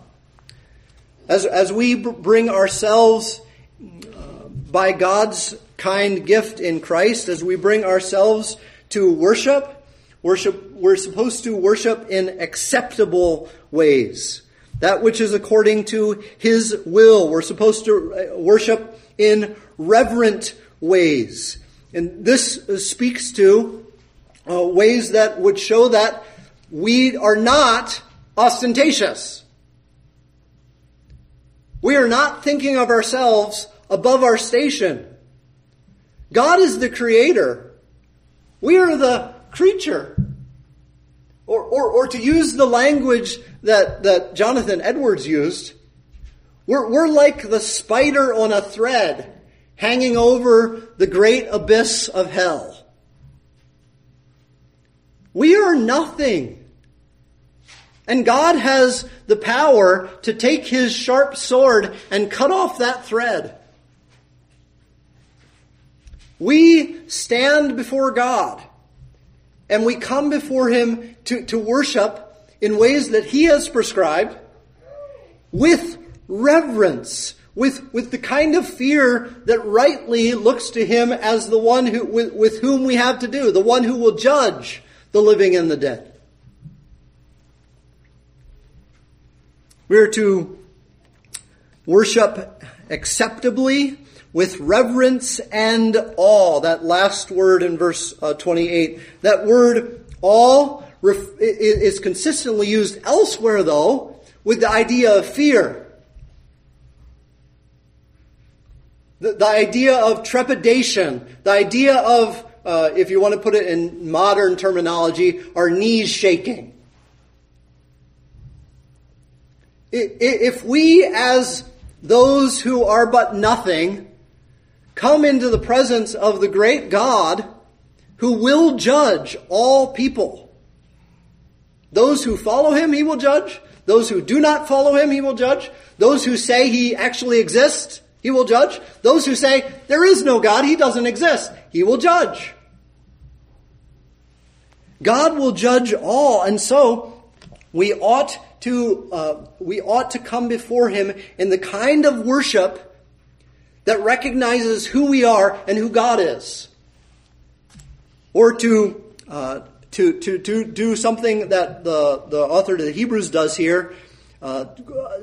S1: As, as we bring ourselves uh, by God's kind gift in Christ as we bring ourselves to worship. Worship, we're supposed to worship in acceptable ways. That which is according to His will. We're supposed to uh, worship in reverent ways. And this speaks to uh, ways that would show that we are not ostentatious. We are not thinking of ourselves above our station. God is the creator. We are the creature. Or, or, or to use the language that, that Jonathan Edwards used, we're, we're like the spider on a thread hanging over the great abyss of hell. We are nothing. And God has the power to take his sharp sword and cut off that thread. We stand before God and we come before Him to, to worship in ways that He has prescribed with reverence, with, with the kind of fear that rightly looks to Him as the one who, with, with whom we have to do, the one who will judge the living and the dead. We are to worship acceptably with reverence and awe. That last word in verse uh, 28. That word awe ref- is consistently used elsewhere, though, with the idea of fear. The, the idea of trepidation, the idea of, uh, if you want to put it in modern terminology, our knees shaking. If we, as those who are but nothing, come into the presence of the great God who will judge all people. Those who follow him, he will judge. Those who do not follow him, he will judge. Those who say he actually exists, he will judge. Those who say there is no God, he doesn't exist, he will judge. God will judge all, and so we ought to uh, we ought to come before him in the kind of worship that recognizes who we are and who God is. Or to, uh, to, to, to do something that the, the author of the Hebrews does here, uh,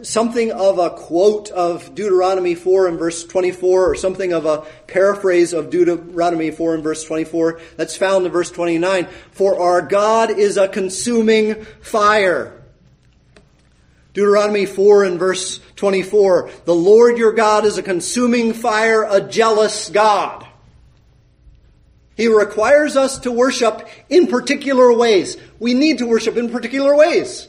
S1: something of a quote of Deuteronomy 4 and verse 24, or something of a paraphrase of Deuteronomy 4 and verse 24, that's found in verse 29. For our God is a consuming fire. Deuteronomy 4 and verse 24. The Lord your God is a consuming fire, a jealous God. He requires us to worship in particular ways. We need to worship in particular ways.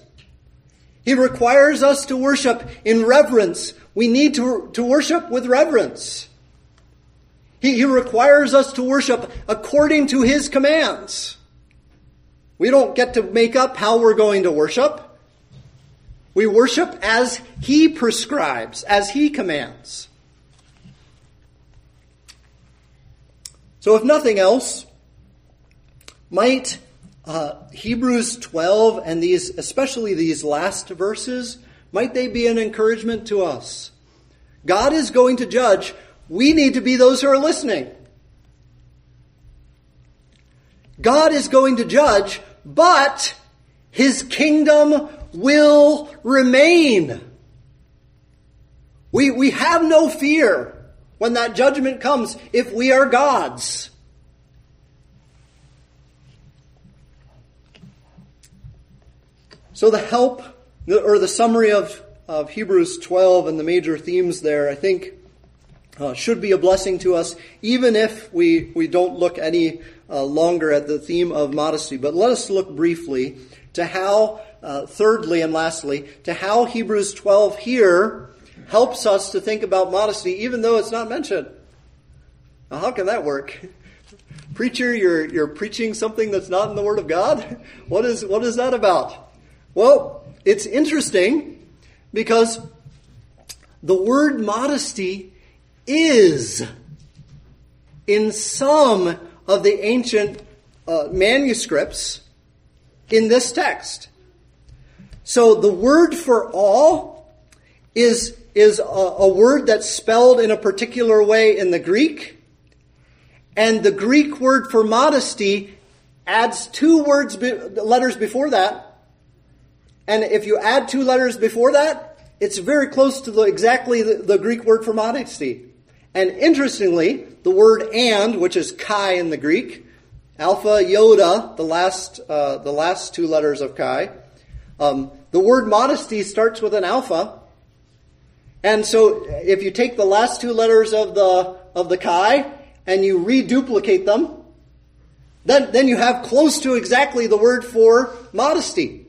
S1: He requires us to worship in reverence. We need to, to worship with reverence. He, he requires us to worship according to His commands. We don't get to make up how we're going to worship. We worship as He prescribes, as He commands. So, if nothing else, might uh, Hebrews 12 and these, especially these last verses, might they be an encouragement to us? God is going to judge. We need to be those who are listening. God is going to judge, but His kingdom will remain. We, we have no fear when that judgment comes if we are God's. So the help, or the summary of, of Hebrews 12 and the major themes there, I think, uh, should be a blessing to us, even if we, we don't look any uh, longer at the theme of modesty. But let us look briefly to how, uh, thirdly and lastly, to how Hebrews 12 here helps us to think about modesty, even though it's not mentioned. Now, how can that work? Preacher, you're, you're preaching something that's not in the Word of God? What is, what is that about? Well, it's interesting because the word modesty is in some of the ancient uh, manuscripts in this text. So the word for all is, is a, a word that's spelled in a particular way in the Greek. And the Greek word for modesty adds two words, letters before that and if you add two letters before that, it's very close to the, exactly the, the Greek word for modesty. And interestingly, the word and, which is kai in the Greek, alpha, iota, the last, uh, the last two letters of kai, um, the word modesty starts with an alpha. And so if you take the last two letters of the, of the kai and you reduplicate them, then, then you have close to exactly the word for modesty.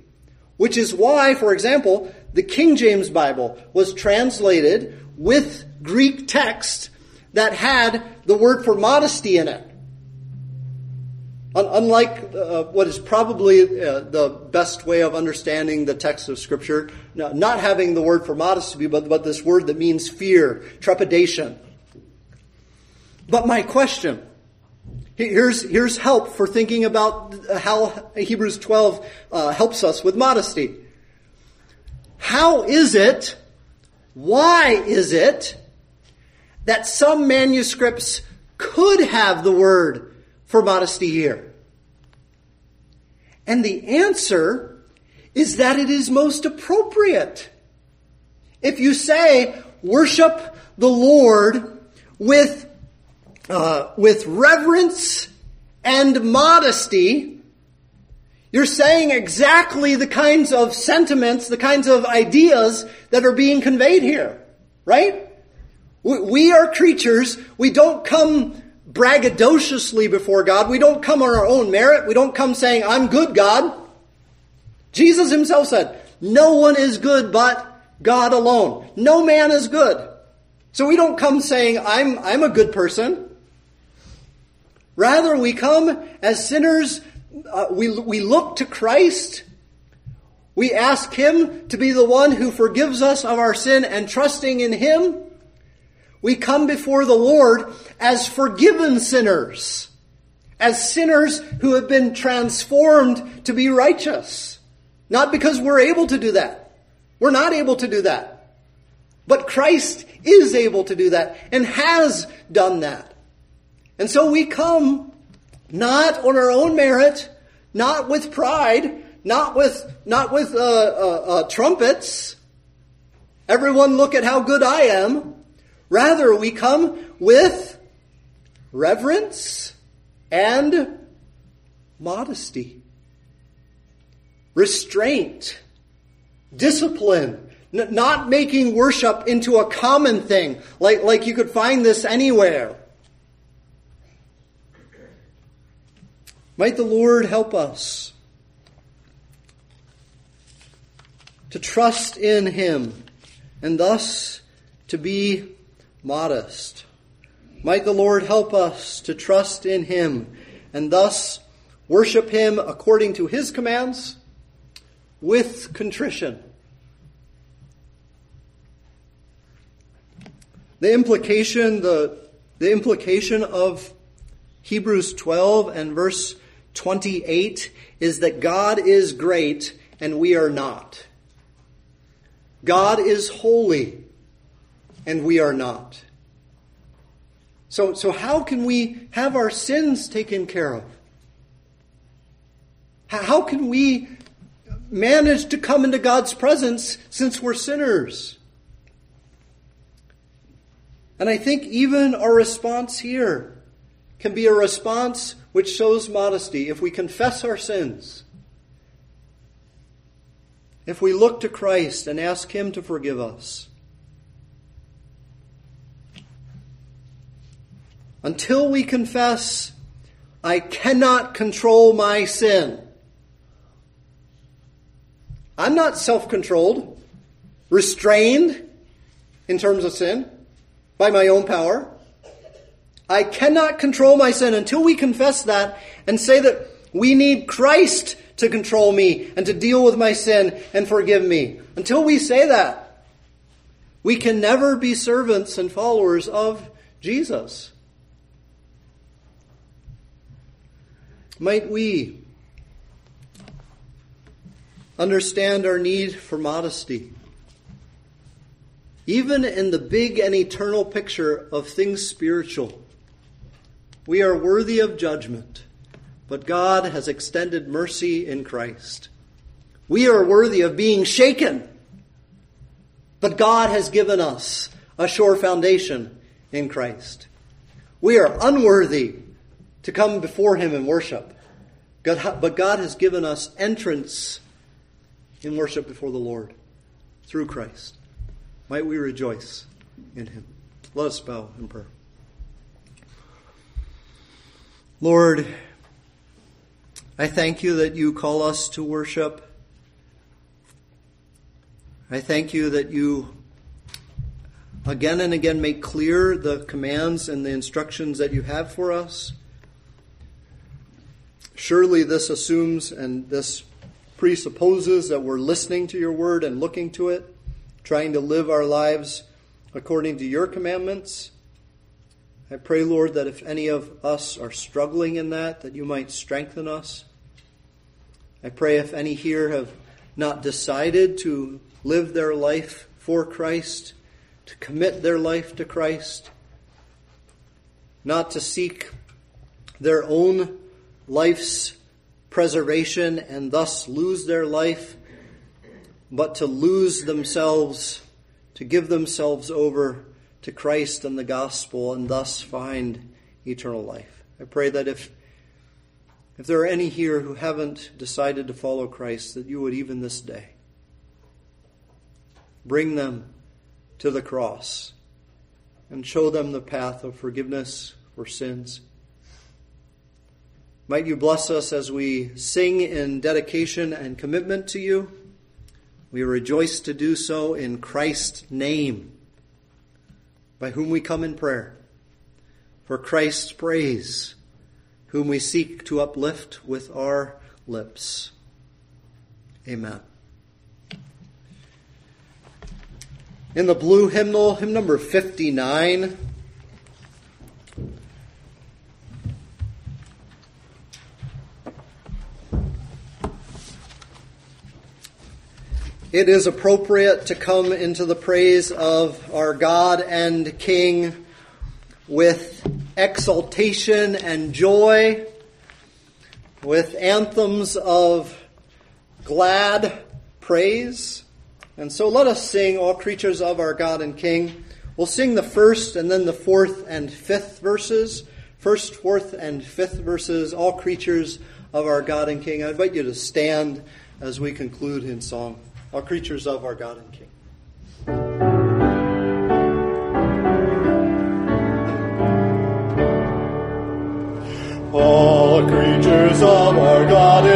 S1: Which is why, for example, the King James Bible was translated with Greek text that had the word for modesty in it. Unlike uh, what is probably uh, the best way of understanding the text of Scripture, not having the word for modesty, but, but this word that means fear, trepidation. But my question Here's, here's help for thinking about how Hebrews 12 uh, helps us with modesty. How is it, why is it, that some manuscripts could have the word for modesty here? And the answer is that it is most appropriate. If you say, worship the Lord with uh, with reverence and modesty, you're saying exactly the kinds of sentiments, the kinds of ideas that are being conveyed here, right? We are creatures. We don't come braggadociously before God. We don't come on our own merit. We don't come saying, I'm good, God. Jesus himself said, no one is good but God alone. No man is good. So we don't come saying, I'm, I'm a good person. Rather, we come as sinners, uh, we, we look to Christ. We ask Him to be the one who forgives us of our sin and trusting in Him. We come before the Lord as forgiven sinners, as sinners who have been transformed to be righteous. Not because we're able to do that. We're not able to do that. But Christ is able to do that and has done that. And so we come not on our own merit, not with pride, not with not with uh, uh, uh, trumpets. Everyone, look at how good I am. Rather, we come with reverence and modesty, restraint, discipline, not making worship into a common thing, like, like you could find this anywhere. Might the Lord help us to trust in Him and thus to be modest. Might the Lord help us to trust in Him and thus worship Him according to His commands with contrition. The implication, the, the implication of Hebrews 12 and verse 28 is that God is great and we are not. God is holy and we are not. So, so how can we have our sins taken care of? How can we manage to come into God's presence since we're sinners? And I think even our response here can be a response which shows modesty if we confess our sins. If we look to Christ and ask Him to forgive us. Until we confess, I cannot control my sin. I'm not self controlled, restrained in terms of sin by my own power. I cannot control my sin until we confess that and say that we need Christ to control me and to deal with my sin and forgive me. Until we say that, we can never be servants and followers of Jesus. Might we understand our need for modesty? Even in the big and eternal picture of things spiritual, we are worthy of judgment, but God has extended mercy in Christ. We are worthy of being shaken, but God has given us a sure foundation in Christ. We are unworthy to come before Him and worship. God, but God has given us entrance in worship before the Lord through Christ. Might we rejoice in Him. Let us bow in prayer. Lord, I thank you that you call us to worship. I thank you that you again and again make clear the commands and the instructions that you have for us. Surely this assumes and this presupposes that we're listening to your word and looking to it, trying to live our lives according to your commandments. I pray, Lord, that if any of us are struggling in that, that you might strengthen us. I pray if any here have not decided to live their life for Christ, to commit their life to Christ, not to seek their own life's preservation and thus lose their life, but to lose themselves, to give themselves over to Christ and the gospel and thus find eternal life. I pray that if if there are any here who haven't decided to follow Christ, that you would even this day bring them to the cross and show them the path of forgiveness for sins might you bless us as we sing in dedication and commitment to you. We rejoice to do so in Christ's name, by whom we come in prayer. For Christ's praise, whom we seek to uplift with our lips. Amen. In the blue hymnal, hymn number 59, it is appropriate to come into the praise of our God and King with exultation and joy, with anthems of glad praise. And so let us sing, all creatures of our God and King. We'll sing the first and then the fourth and fifth verses. First, fourth, and fifth verses, all creatures of our God and King. I invite you to stand as we conclude in song are creatures of our God and King.
S3: All creatures of our God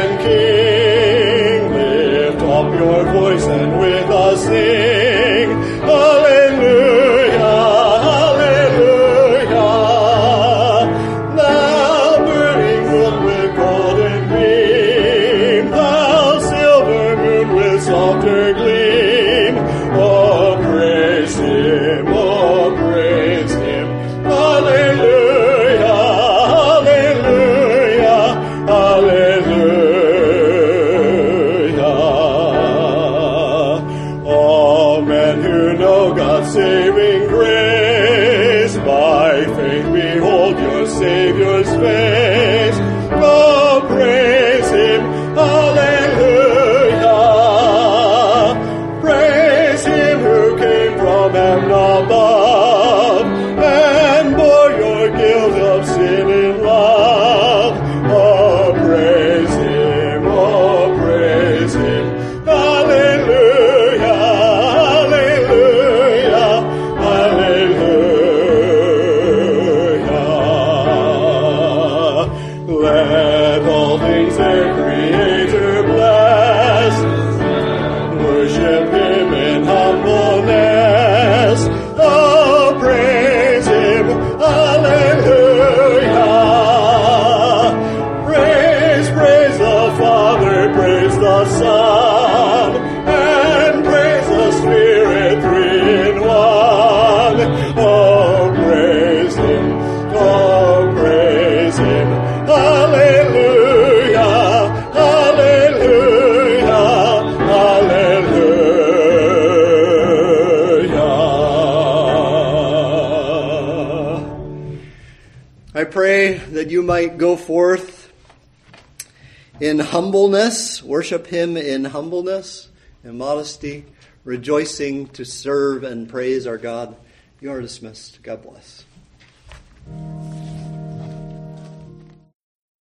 S1: go forth in humbleness, worship Him in humbleness and modesty, rejoicing to serve and praise our God. You are dismissed. God bless.